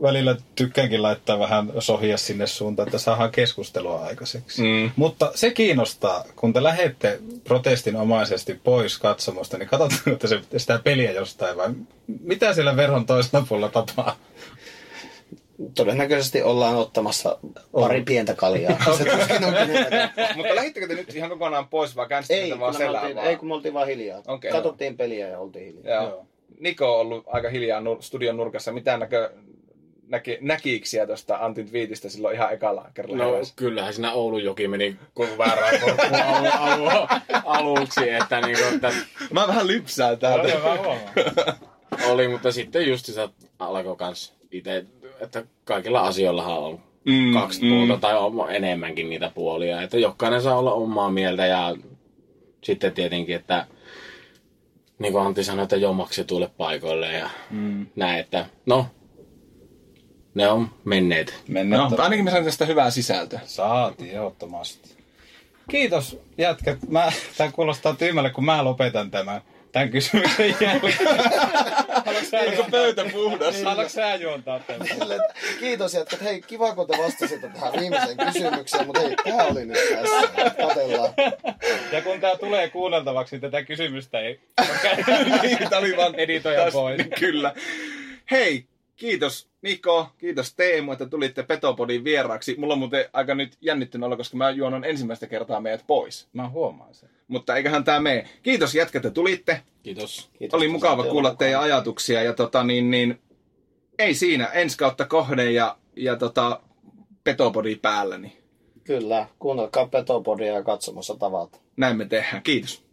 välillä tykkäänkin laittaa vähän sohia sinne suuntaan, että saadaan keskustelua aikaiseksi. Mm. Mutta se kiinnostaa, kun te lähette protestinomaisesti pois katsomosta, niin katsotteko te se, sitä peliä jostain vai mitä siellä veron toisella puolella tapaa? Todennäköisesti ollaan ottamassa pari pientä kaljaa. Se tuskin on kenelläkään. Mutta lähittekö te nyt ihan kokonaan pois vai käänsittekö Ei, vaan selää oltiin, vaan? ei, kun me oltiin vaan hiljaa. Okei, Katsottiin peliä ja oltiin hiljaa. Joo. Joo. Niko on ollut aika hiljaa nur- studion nurkassa. Mitä näkö, näki, näkiiksiä tuosta Antin twiitistä silloin ihan ekalla kerralla? No heräsi? kyllähän siinä Oulun joki meni kun väärään alu, alu, aluksi, että, niin kuin, että Mä vähän lypsään täältä. Joo, huomaan. oli, mutta sitten just se alkoi kans itse, että kaikilla asioillahan on Mm, kaksi mm. puolta tai on enemmänkin niitä puolia, että jokainen saa olla omaa mieltä ja sitten tietenkin, että niin kuin Antti sanoi, että jo maksetuille paikoille ja mm. näin, että no, ne on menneet. Mennään No, mutta ainakin me saimme tästä hyvää sisältöä. Saatiin ehdottomasti. Kiitos jätkät. Mä, tää kuulostaa tyhmälle, kun mä lopetan tämän, tämän kysymyksen jälkeen. Haluatko sä Onko pöytä puhdas? Haluatko sä juontaa tämän? Kiitos jätkät. Hei, kiva kun te vastasitte tähän viimeiseen kysymykseen, mutta hei, tää oli nyt tässä. Katellaan. Ja kun tää tulee kuunneltavaksi, niin tätä kysymystä ei niin, tää oli vaan editoja täs- pois. Kyllä. Hei, kiitos Niko, kiitos Teemu, että tulitte Petopodin vieraaksi. Mulla on muuten aika nyt jännittynyt olla, koska mä juonon ensimmäistä kertaa meidät pois. Mä huomaan sen. Mutta eiköhän tää mene. Kiitos jätkät, että tulitte. Kiitos. Kiitos, Oli mukava kuulla teidän ajatuksia ja tota niin, niin ei siinä, ensi kautta kohden ja, ja tota, Petopodi päällä, niin Kyllä, kuunnelkaa Petopodia ja katsomassa tavata. näin me tehdään. Kiitos.